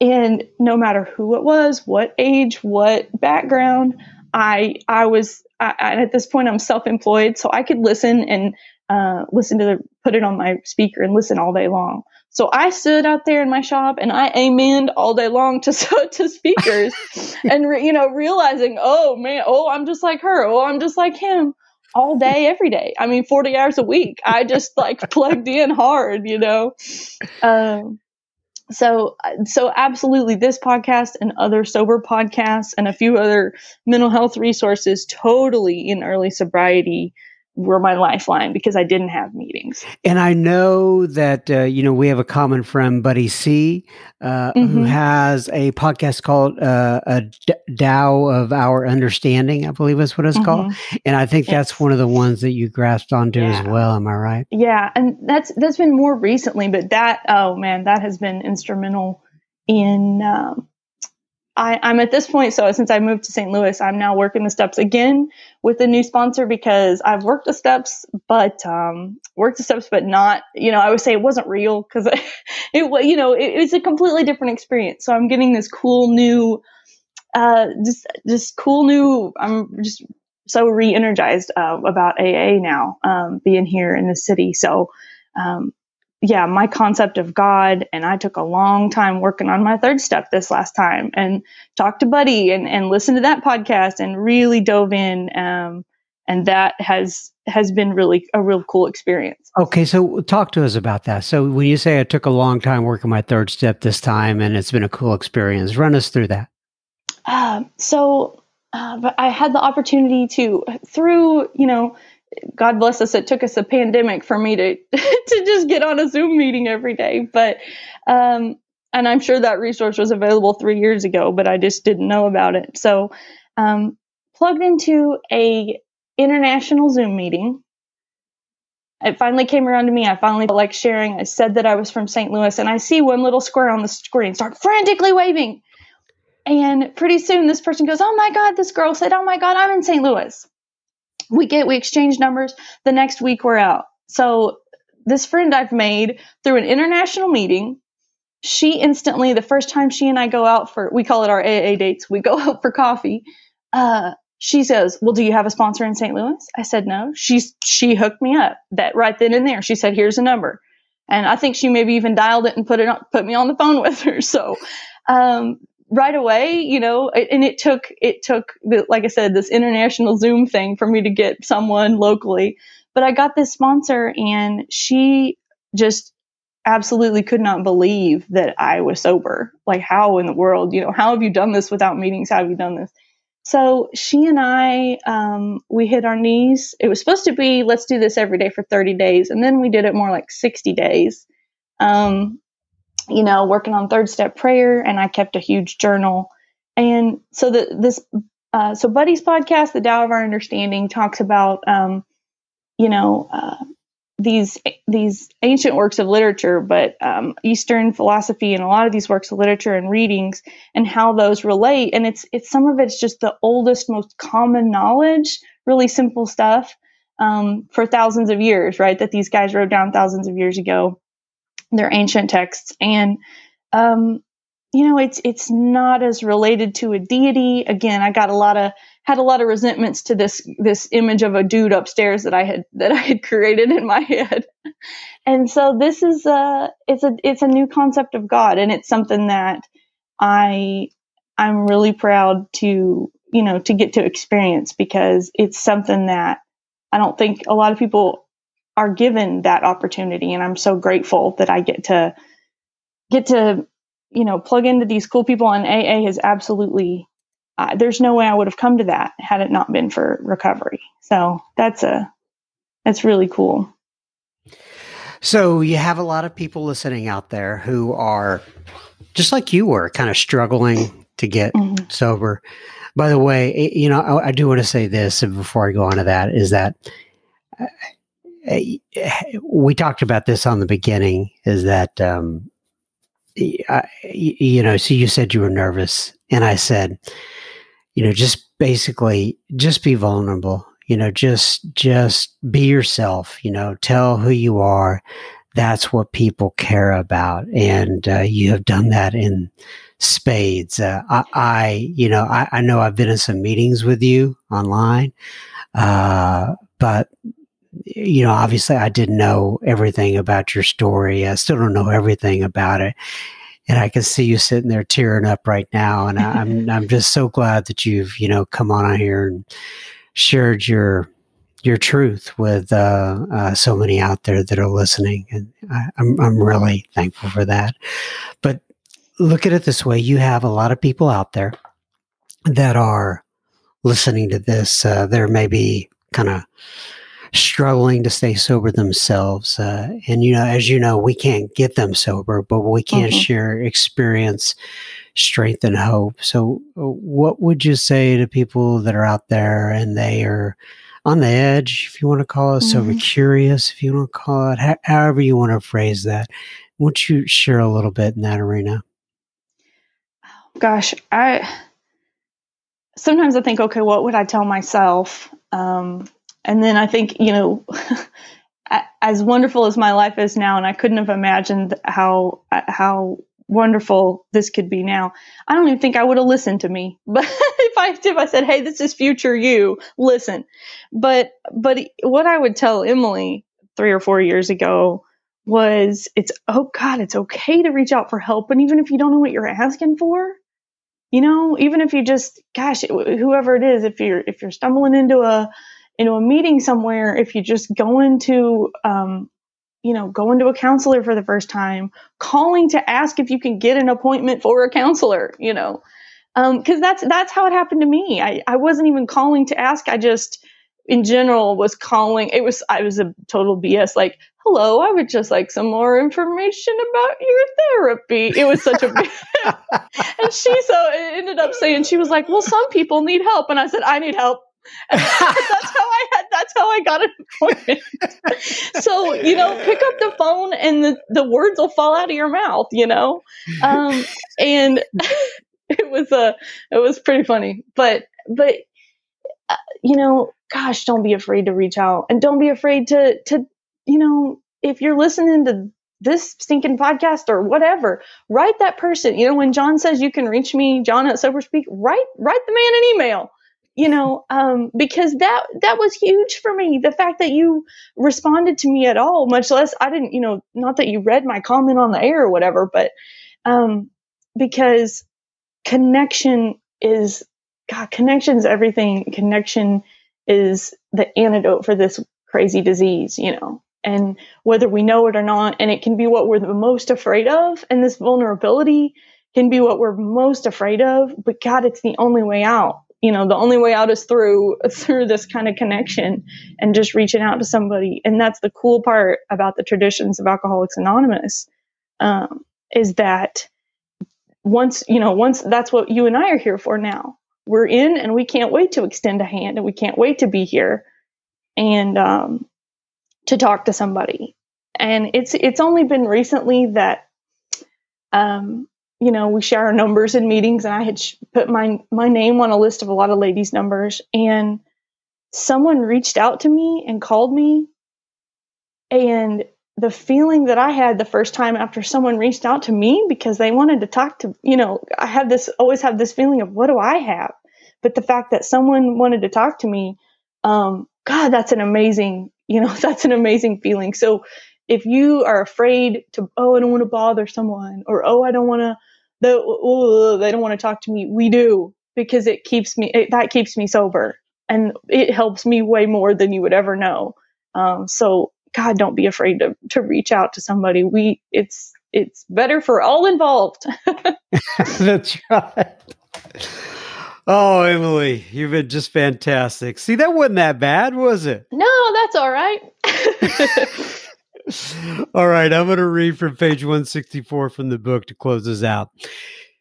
And no matter who it was, what age, what background, I I was I, at this point I'm self-employed, so I could listen and uh, listen to the put it on my speaker and listen all day long. So I stood out there in my shop and I amened all day long to <laughs> to speakers, <laughs> and re, you know realizing, oh man, oh I'm just like her, oh I'm just like him all day, every day. I mean, 40 hours a week. I just like <laughs> plugged in hard, you know? Um, so, so absolutely this podcast and other sober podcasts and a few other mental health resources totally in early sobriety were my lifeline because I didn't have meetings. And I know that uh, you know we have a common friend, Buddy C, uh, mm-hmm. who has a podcast called uh, "A Tao of Our Understanding," I believe is what it's mm-hmm. called. And I think that's one of the ones that you grasped onto yeah. as well. Am I right? Yeah, and that's that's been more recently, but that oh man, that has been instrumental in um, I, am at this point, so since I moved to St. Louis, I'm now working the steps again with a new sponsor because I've worked the steps, but um, worked the steps, but not, you know, I would say it wasn't real because <laughs> it, it, you know, it, it's a completely different experience. So I'm getting this cool new, uh, just, just cool new. I'm just so re-energized uh, about AA now, um, being here in the city. So um, yeah, my concept of God, and I took a long time working on my third step this last time, and talked to Buddy and and listened to that podcast, and really dove in, um, and that has has been really a real cool experience. Okay, so talk to us about that. So when you say I took a long time working my third step this time, and it's been a cool experience, run us through that. Uh, so, uh, I had the opportunity to through you know God bless us, it took us a pandemic for me to <laughs> to just get on a Zoom meeting every day. But um, and I'm sure that resource was available three years ago, but I just didn't know about it. So um, plugged into a international Zoom meeting. It finally came around to me. I finally like sharing. I said that I was from St. Louis, and I see one little square on the screen start frantically waving. And pretty soon, this person goes, "Oh my God!" This girl said, "Oh my God, I'm in St. Louis." We get we exchange numbers the next week we're out. So this friend i've made through an international meeting she instantly the first time she and i go out for we call it our aa dates we go <laughs> out for coffee uh, she says well do you have a sponsor in st louis? I said no. She's she hooked me up that right then and there. She said here's a number. And i think she maybe even dialed it and put it on, put me on the phone <laughs> with her. So um, right away, you know, and it took, it took, like I said, this international Zoom thing for me to get someone locally. But I got this sponsor and she just absolutely could not believe that I was sober. Like, how in the world, you know, how have you done this without meetings? How have you done this? So she and I, um, we hit our knees. It was supposed to be, let's do this every day for 30 days. And then we did it more like 60 days. Um, you know, working on third step prayer, and I kept a huge journal. And so the this uh, so Buddy's podcast, The Tao of Our Understanding, talks about um, you know uh, these these ancient works of literature, but um, Eastern philosophy and a lot of these works of literature and readings, and how those relate. And it's it's some of it's just the oldest, most common knowledge, really simple stuff um, for thousands of years, right? That these guys wrote down thousands of years ago they're ancient texts, and um, you know, it's it's not as related to a deity. Again, I got a lot of had a lot of resentments to this this image of a dude upstairs that I had that I had <laughs> created in my head. And so this is a it's a it's a new concept of God and it's something that I I'm really proud to you know to get to experience because it's something that I don't think a lot of people are given that opportunity, and I'm so grateful that I get to get to you know plug into these cool people. And AA has absolutely uh, there's no way I would have come to that had it not been for recovery. So that's a that's really cool. So you have a lot of people listening out there who are just like you were, kind of struggling to get mm-hmm. sober. By the way, you know, I, I do want to say this before I go on to that is that uh, we talked about this on the beginning is that, um, I, you know, so you said you were nervous and I said, you know, just basically just be vulnerable, you know, just, just be yourself, you know, tell who you are. That's what people care about. And uh, you have done that in spades. Uh, I, I, you know, I, I, know I've been in some meetings with you online, uh, but you know, obviously I didn't know everything about your story. I still don't know everything about it. And I can see you sitting there tearing up right now. And I, I'm, <laughs> I'm just so glad that you've, you know, come on out here and shared your, your truth with uh, uh, so many out there that are listening, and I, I'm I'm really thankful for that. But look at it this way: you have a lot of people out there that are listening to this. Uh, they're maybe kind of struggling to stay sober themselves. Uh, and, you know, as you know, we can't get them sober, but we can mm-hmm. share experience, strength, and hope. So, uh, what would you say to people that are out there and they are on the edge, if you want to call it, mm-hmm. sober curious, if you want to call it, ha- however you want to phrase that? Would you share a little bit in that arena? Gosh, I sometimes I think, okay, what would I tell myself? Um, and then I think, you know, <laughs> as wonderful as my life is now, and I couldn't have imagined how uh, how wonderful this could be now. I don't even think I would have listened to me. <laughs> But if I if I said, "Hey, this is future you, listen." But but what I would tell Emily 3 or 4 years ago was it's oh god, it's okay to reach out for help and even if you don't know what you're asking for, you know, even if you just gosh, whoever it is, if you're if you're stumbling into a into a meeting somewhere, if you just go into, um, you know, going to a counselor for the first time, calling to ask if you can get an appointment for a counselor, you know, because um, that's that's how it happened to me. I, I wasn't even calling to ask. I just, in general, was calling. It was I was a total BS. Like, hello, I would just like some more information about your therapy. It was such a <laughs> and she so ended up saying she was like, well, some people need help, and I said I need help. <laughs> that's how I had. That's how I got an appointment. <laughs> so you know, pick up the phone and the the words will fall out of your mouth. You know, um, and <laughs> it was a uh, it was pretty funny. But but uh, you know, gosh, don't be afraid to reach out and don't be afraid to to you know if you're listening to this stinking podcast or whatever, write that person. You know, when John says you can reach me, John at Sober Speak, write write the man an email you know um, because that that was huge for me. The fact that you responded to me at all much less i didn't you know not that you read my comment on the air or whatever but um, because connection is god connection's everything. Connection is the antidote for this crazy disease you know and whether we know it or not and it can be what we're the most afraid of and this vulnerability can be what we're most afraid of but god it's the only way out you know the only way out is through <laughs> through this kind of connection and just reaching out to somebody. And that's the cool part about the traditions of alcoholics anonymous um, is that once you know once that's what you and i are here for now. We're in and we can't wait to extend a hand and we can't wait to be here and um, to talk to somebody. And it's it's only been recently that um, you know, we share our numbers in meetings, and I had put my my name on a list of a lot of ladies' numbers, and someone reached out to me and called me, and the feeling that I had the first time after someone reached out to me because they wanted to talk to, you know, I had this always have this feeling of what do I have, but the fact that someone wanted to talk to me, um, God, that's an amazing, you know, <laughs> that's an amazing feeling. So if you are afraid to, oh, I don't want to bother someone, or oh, I don't want to the oh, they don't want to talk to me. We do because it keeps me it, that keeps me sober and it helps me way more than you would ever know. Um, so God, don't be afraid to to reach out to somebody. We it's it's better for all involved. <laughs> <laughs> That's right. Oh, Emily, you've been just fantastic. See, that wasn't that bad, was it? No, that's all right. <laughs> all right, I'm going to read from page 164 from the book to close this out.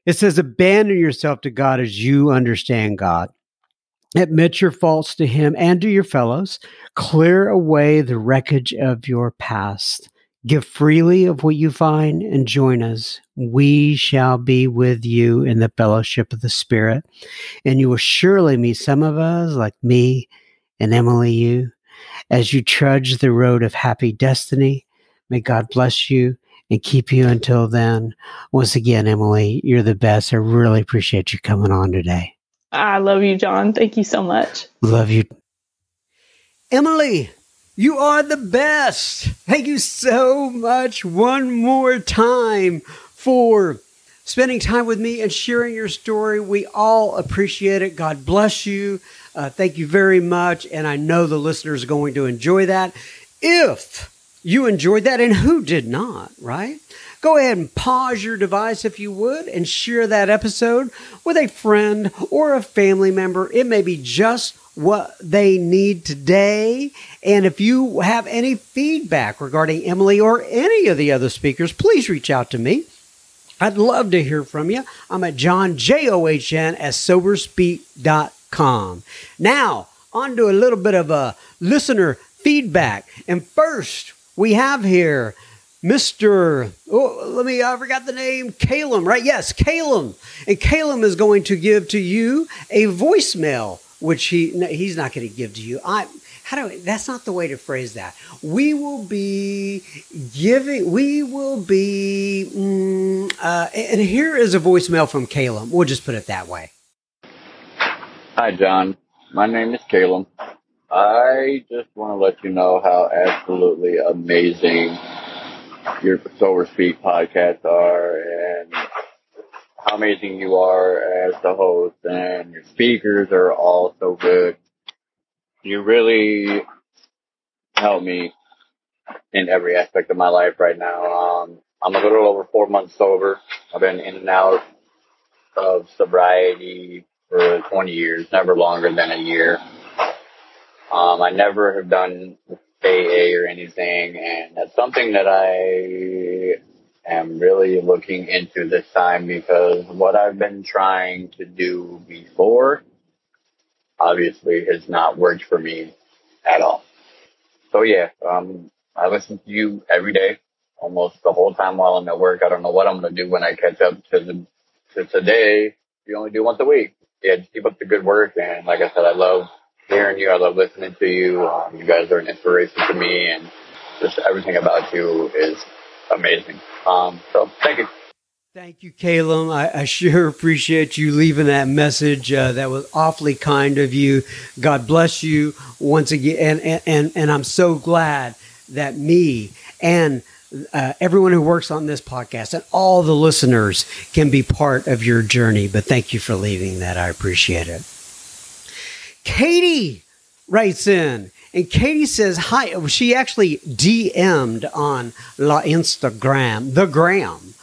It says, Abandon yourself to God as you understand God. Admit your faults to Him and to your fellows. Clear away the wreckage of your past. Give freely of what you find and join us. We shall be with you in the fellowship of the Spirit. And you will surely meet some of us, like me and Emily, you, as you trudge the road of happy destiny. May God bless you and keep you until then. Once again, Emily, you're the best. I really appreciate you coming on today. I love you, John. Thank you so much. Love you. Emily, you are the best. Thank you so much one more time for spending time with me and sharing your story. We all appreciate it. God bless you. Uh, thank you very much. And I know the listeners are going to enjoy that. If you enjoyed that, and who did not, right? Go ahead and pause your device if you would and share that episode with a friend or a family member. It may be just what they need today. And if you have any feedback regarding Emily or any of the other speakers, please reach out to me. I'd love to hear from you. I'm at John, J O H N, at soberspeak.com. Now, on to a little bit of a listener feedback. And first, we have here Mr. Oh, let me, I forgot the name, Calum, right? Yes, Calum. And Calum is going to give to you a voicemail which he no, he's not going to give to you. I how do that's not the way to phrase that. We will be giving. We will be. Mm, uh, and here is a voicemail from Caleb. We'll just put it that way. Hi, John. My name is Caleb. I just want to let you know how absolutely amazing your Sober Speak podcasts are, and how amazing you are as the host and your speakers are all so good. You really help me in every aspect of my life right now. Um, I'm a little over four months sober. I've been in and out of sobriety for 20 years, never longer than a year. Um, I never have done AA or anything, and that's something that I am really looking into this time because what I've been trying to do before obviously has not worked for me at all. So yeah, um, I listen to you every day, almost the whole time while I'm at work. I don't know what I'm going to do when I catch up to the, to today. You only do once a week. Yeah, just keep up the good work. And like I said, I love hearing you. I love listening to you. Um, you guys are an inspiration to me and just everything about you is amazing. Um, so thank you. Thank you, Caleb. I, I, sure <laughs> appreciate you leaving that message. Uh, that was awfully kind of you. God bless you once again. And, and, and, and I'm so glad that me and uh, everyone who works on this podcast and all the listeners can be part of your journey. But thank you for leaving that. I appreciate it. Katie writes in and Katie says hi. She actually DM'd on La Instagram, the gram,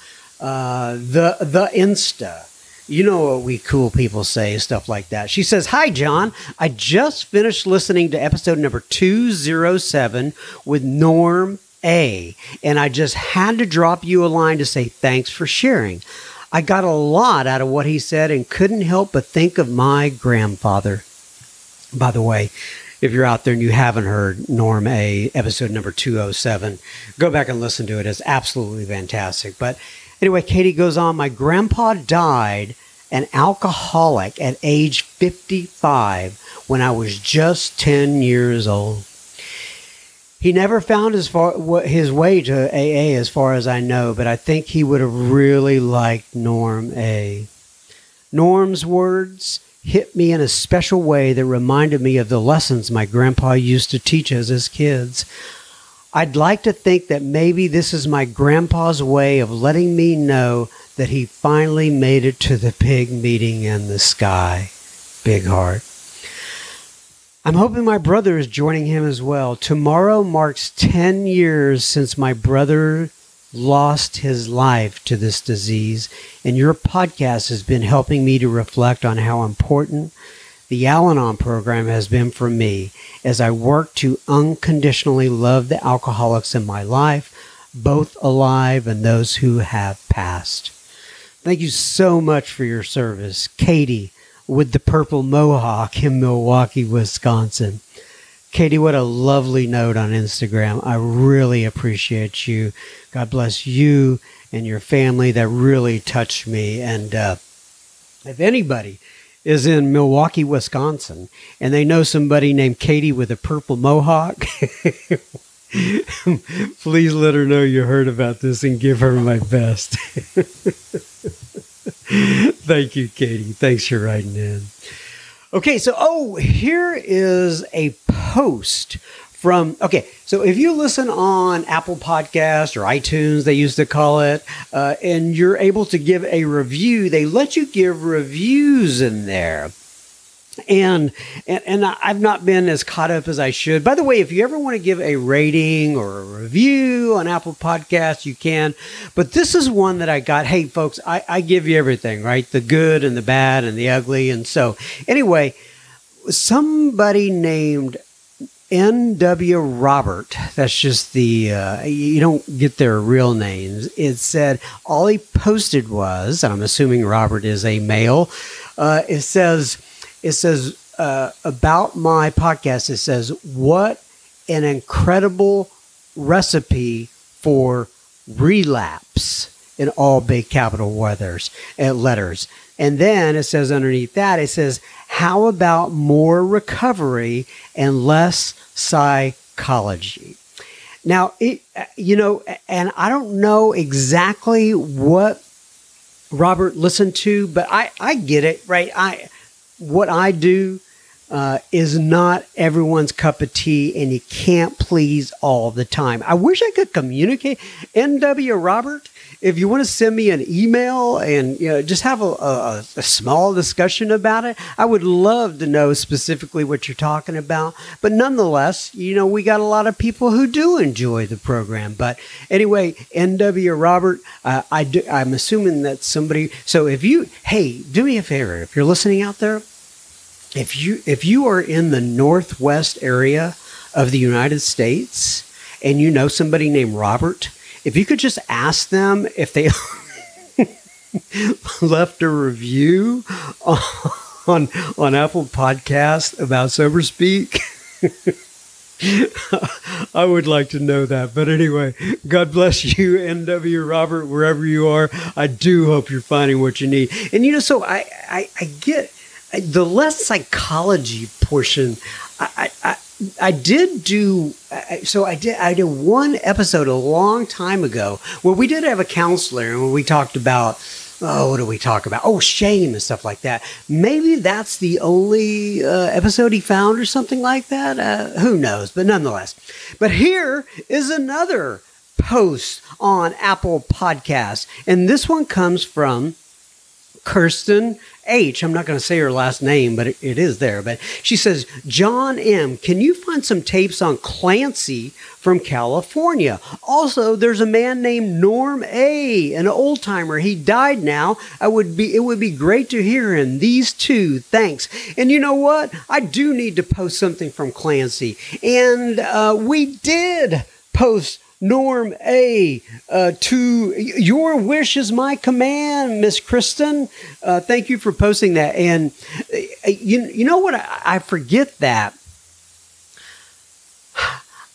uh, the the Insta. You know what we cool people say, stuff like that. She says, Hi, John. I just finished listening to episode number 207 with Norm A, and I just had to drop you a line to say thanks for sharing. I got a lot out of what he said and couldn't help but think of my grandfather. By the way, if you're out there and you haven't heard Norm A, episode number 207, go back and listen to it. It's absolutely fantastic. But anyway, Katie goes on My grandpa died an alcoholic at age 55 when I was just 10 years old. He never found his, far, his way to AA as far as I know, but I think he would have really liked Norm A. Norm's words hit me in a special way that reminded me of the lessons my grandpa used to teach us as kids. I'd like to think that maybe this is my grandpa's way of letting me know that he finally made it to the big meeting in the sky. Big heart. I'm hoping my brother is joining him as well. Tomorrow marks 10 years since my brother lost his life to this disease, and your podcast has been helping me to reflect on how important the Al Anon program has been for me as I work to unconditionally love the alcoholics in my life, both alive and those who have passed. Thank you so much for your service, Katie with the purple mohawk in Milwaukee, Wisconsin. Katie, what a lovely note on Instagram. I really appreciate you. God bless you and your family. That really touched me. And uh, if anybody is in Milwaukee, Wisconsin, and they know somebody named Katie with a purple mohawk, <laughs> please let her know you heard about this and give her my best. <laughs> <laughs> Thank you, Katie. Thanks for writing in. Okay, so oh, here is a post from okay so if you listen on apple podcast or itunes they used to call it uh, and you're able to give a review they let you give reviews in there and, and and I've not been as caught up as I should. By the way, if you ever want to give a rating or a review on Apple Podcasts, you can. But this is one that I got. Hey, folks, I, I give you everything, right? The good and the bad and the ugly. And so, anyway, somebody named N.W. Robert, that's just the, uh, you don't get their real names. It said all he posted was, and I'm assuming Robert is a male, uh, it says, it says uh, about my podcast, it says, What an incredible recipe for relapse in all big capital letters, uh, letters. And then it says underneath that, it says, How about more recovery and less psychology? Now, it, uh, you know, and I don't know exactly what Robert listened to, but I, I get it, right? I, what I do uh, is not everyone's cup of tea, and you can't please all the time. I wish I could communicate. N.W. Robert, if you want to send me an email and you know just have a, a, a, small discussion about it, I would love to know specifically what you're talking about. But nonetheless, you know we got a lot of people who do enjoy the program. But anyway, N.W. Robert, uh, I do, I'm assuming that somebody. So if you, hey, do me a favor, if you're listening out there if you if you are in the northwest area of the United States and you know somebody named Robert, if you could just ask them if they <laughs> left a review on on Apple Podcast about sober speak. <laughs> I would like to know that. But anyway, God bless you, NW Robert, wherever you are. I do hope you're finding what you need. And you know, so I, I, I get the less psychology portion, I, I, I did do so. I did I did one episode a long time ago where we did have a counselor and we talked about oh what do we talk about oh shame and stuff like that. Maybe that's the only uh, episode he found or something like that. Uh, who knows? But nonetheless, but here is another post on Apple Podcasts, and this one comes from Kirsten H. I'm not going to say her last name, but it, it is there. But she says, John M., can you find some tapes on Clancy from California? Also, there's a man named Norm A., an old timer. He died now. I would be it would be great to hear him. These two, thanks. And you know what? I do need to post something from Clancy. And uh, we did post Norm A. Uh, to your wish is my command, Miss Kristen. Uh, thank you for posting that. And uh, you, you know what? I, I forget that.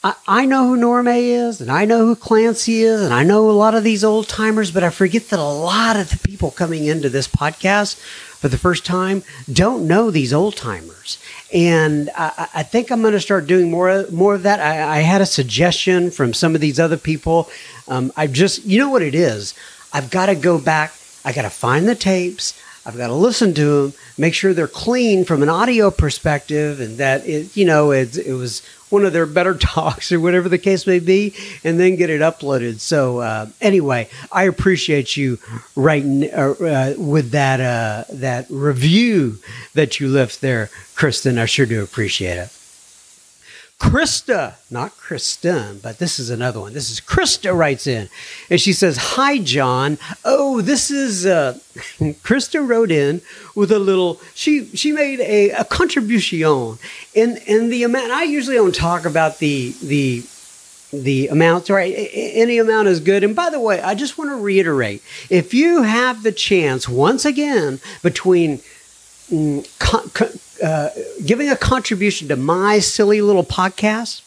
I, I know who Norm A is, and I know who Clancy is, and I know a lot of these old timers, but I forget that a lot of the people coming into this podcast for the first time don't know these old timers. And I, I think I'm going to start doing more more of that. I, I, had a suggestion from some of these other people. Um, I just, you know what it is? I've got to go back. I got to find the tapes. I've got to listen to them, make sure they're clean from an audio perspective, and that it, you know, it, it was one of their better <laughs> talks or whatever the case may be, and then get it uploaded. So uh, anyway, I appreciate you writing uh, uh, with that uh, that review that you left there, Kristen. I sure do appreciate it. Krista, not Kristen, but this is another one. This is Krista writes in and she says, Hi, John. Oh, this is, uh, <laughs> Krista wrote in with a little, she, she made a, a contribution and, and the amount, I usually don't talk about the, the, the amounts, right? Any amount is good. And by the way, I just want to reiterate if you have the chance, once again, between mm, uh, giving a contribution to my silly little podcast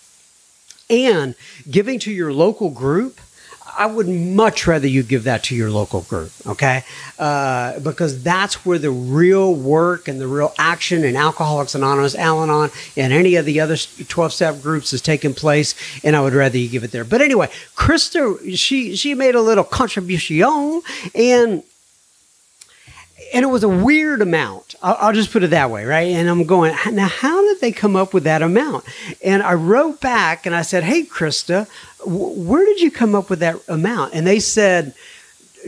and giving to your local group, I would much rather you give that to your local group, okay? Uh, because that's where the real work and the real action in Alcoholics Anonymous, Al Anon, and any of the other 12 step groups is taking place, and I would rather you give it there. But anyway, Krista, she, she made a little contribution, and and it was a weird amount. I'll, I'll, just put it that way, right? And I'm going, now, how did they come up with that amount? And I wrote back and I said, hey, Krista, w- where did you come up with that amount? And they said,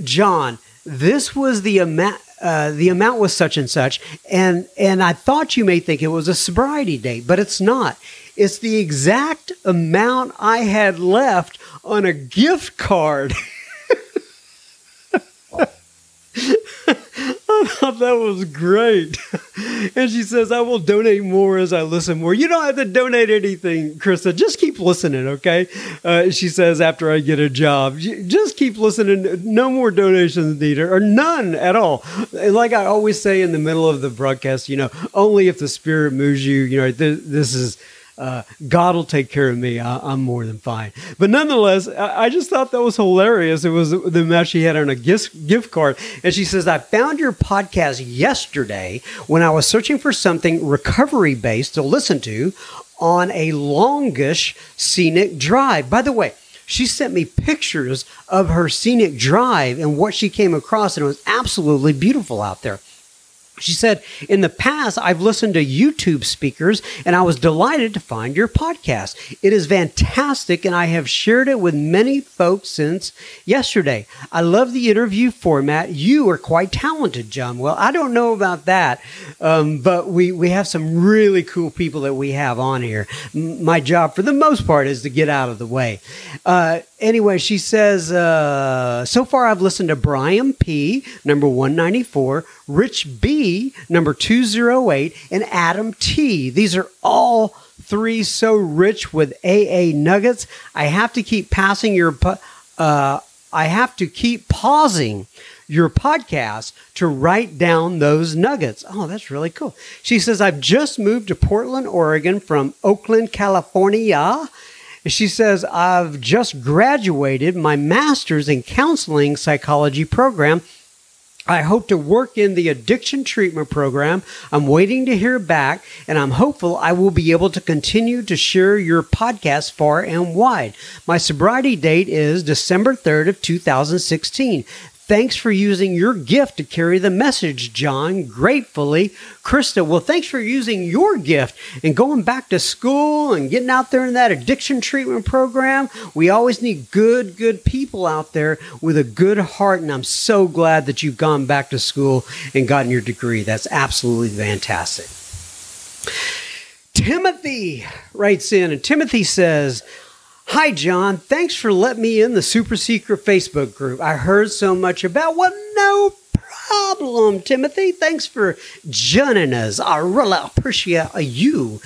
John, this was the amount. Uh, the amount was such and such, and and I thought you may think it was a sobriety date, but it's not. It's the exact amount I had left on a gift card. <laughs> <laughs> I thought that was great. <laughs> and she says, I will donate more as I listen more. You don't have to donate anything, Krista. Just keep listening, okay? Uh, she says, after I get a job, just keep listening. No more donations needed, or none at all. And like I always say in the middle of the broadcast, you know, only if the spirit moves you, you know, this, this is uh, God will take care of me. I, am more than fine. But nonetheless, I, I, just thought that was hilarious. It was the match she had on a gift, gift card. And she says, I found your podcast yesterday when I was searching for something recovery based to listen to on a longish scenic drive. By the way, she sent me pictures of her scenic drive and what she came across, and it was absolutely beautiful out there. She said, In the past, I've listened to YouTube speakers and I was delighted to find your podcast. It is fantastic and I have shared it with many folks since yesterday. I love the interview format. You are quite talented, John. Well, I don't know about that, um, but we, we have some really cool people that we have on here. My job, for the most part, is to get out of the way. Uh, anyway, she says, uh, so far I've listened to Brian P., number 194, Rich B, number 208, and Adam T. These are all three so rich with AA nuggets. I have to keep passing your, uh, I have to keep pausing your podcast to write down those nuggets. Oh, that's really cool. She says, I've just moved to Portland, Oregon from Oakland, California. She says, I've just graduated my master's in counseling psychology program. I hope to work in the addiction treatment program. I'm waiting to hear back, and I'm hopeful I will be able to continue to share your podcast far and wide. My sobriety date is December 3rd of 2016. Thanks for using your gift to carry the message, John. Gratefully, Krista. Well, thanks for using your gift and going back to school and getting out there in that addiction treatment program. We always need good, good people out there with a good heart. And I'm so glad that you've gone back to school and gotten your degree. That's absolutely fantastic. Timothy writes in, and Timothy says, Hi, John. Thanks for letting me in the super secret Facebook group. I heard so much about what no problem, Timothy. Thanks for joining us. I really appreciate you.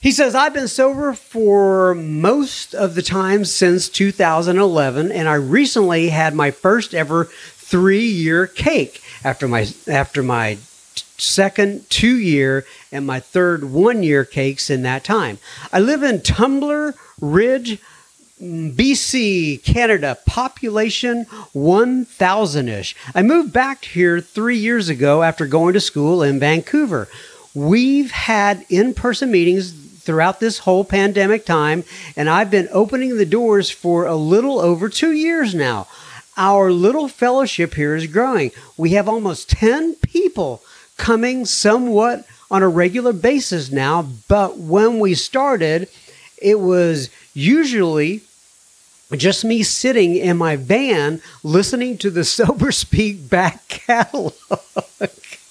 He says, I've been sober for most of the time since 2011, and I recently had my first ever three year cake after my after my second two year and my third one year cakes in that time. I live in Tumbler Ridge, BC, Canada, population 1,000 ish. I moved back here three years ago after going to school in Vancouver. We've had in person meetings throughout this whole pandemic time, and I've been opening the doors for a little over two years now. our little fellowship here is growing. We have almost 10 people coming somewhat on a regular basis now, but when we started, it was usually just me sitting in my van listening to the <laughs> Sober Speak back catalog.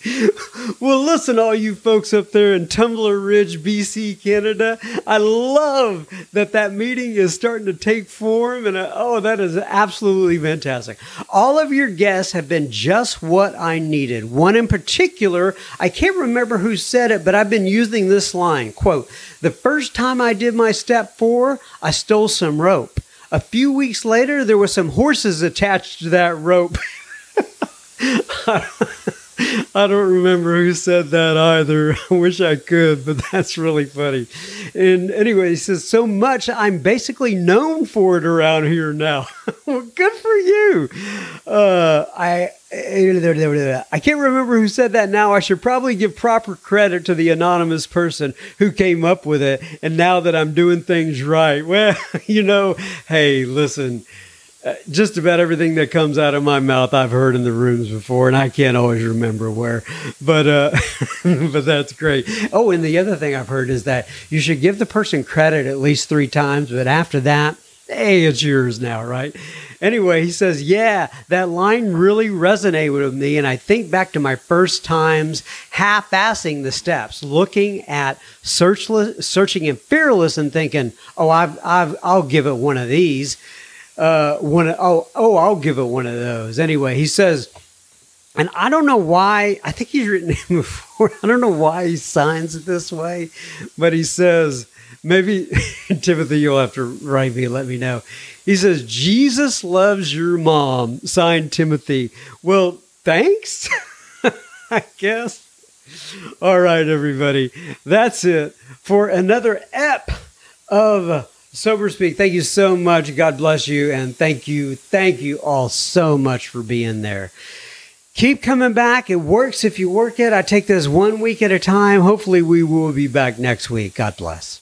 <laughs> well, listen, all you folks up there in Tumbler Ridge, BC, Canada. I love that that meeting is starting to take form, and uh, oh, that is absolutely fantastic. All of your guests have been just what I needed. One in particular, I can't remember who said it, but I've been using this line quote, The first time I did my step four, I stole some rope. A few weeks later, there were some horses attached to that rope. <laughs> I don't remember who said that either. <laughs> I wish I could, but that's really funny. And anyway, he says, So much I'm basically known for it around here now. <laughs> well, good for you. Uh, I. I can't remember who said that now. I should probably give proper credit to the anonymous person who came up with it. And now that I'm doing things right, <laughs> well, you know, hey, listen, just about everything that comes out of my mouth I've heard in the rooms before, and I can't always remember where. But uh, <laughs> but that's great. Oh, and the other thing I've heard is that you should give the person credit at least three times, but after that, hey, it's yours now, right? Anyway, he says, yeah, that line really resonated with me, and I think back to my first times half-assing the steps, looking at searchless, searching and fearless, and thinking, oh, I've, I've, I'll give it one of these uh, one. Oh, oh, I'll give it one of those. Anyway, he says, and I don't know why. I think he's written <laughs> it before. I don't know why he signs it this way, but he says, maybe <laughs> Timothy, you'll have to write me. Let me know. He says, Jesus loves your mom. Signed Timothy. Well, thanks. <laughs> I guess. All right, everybody. That's it for another ep of Sober Speak, thank you so much. God bless you. And thank you, thank you all so much for being there. Keep coming back. It works if you work it. I take this one week at a time. Hopefully, we will be back next week. God bless.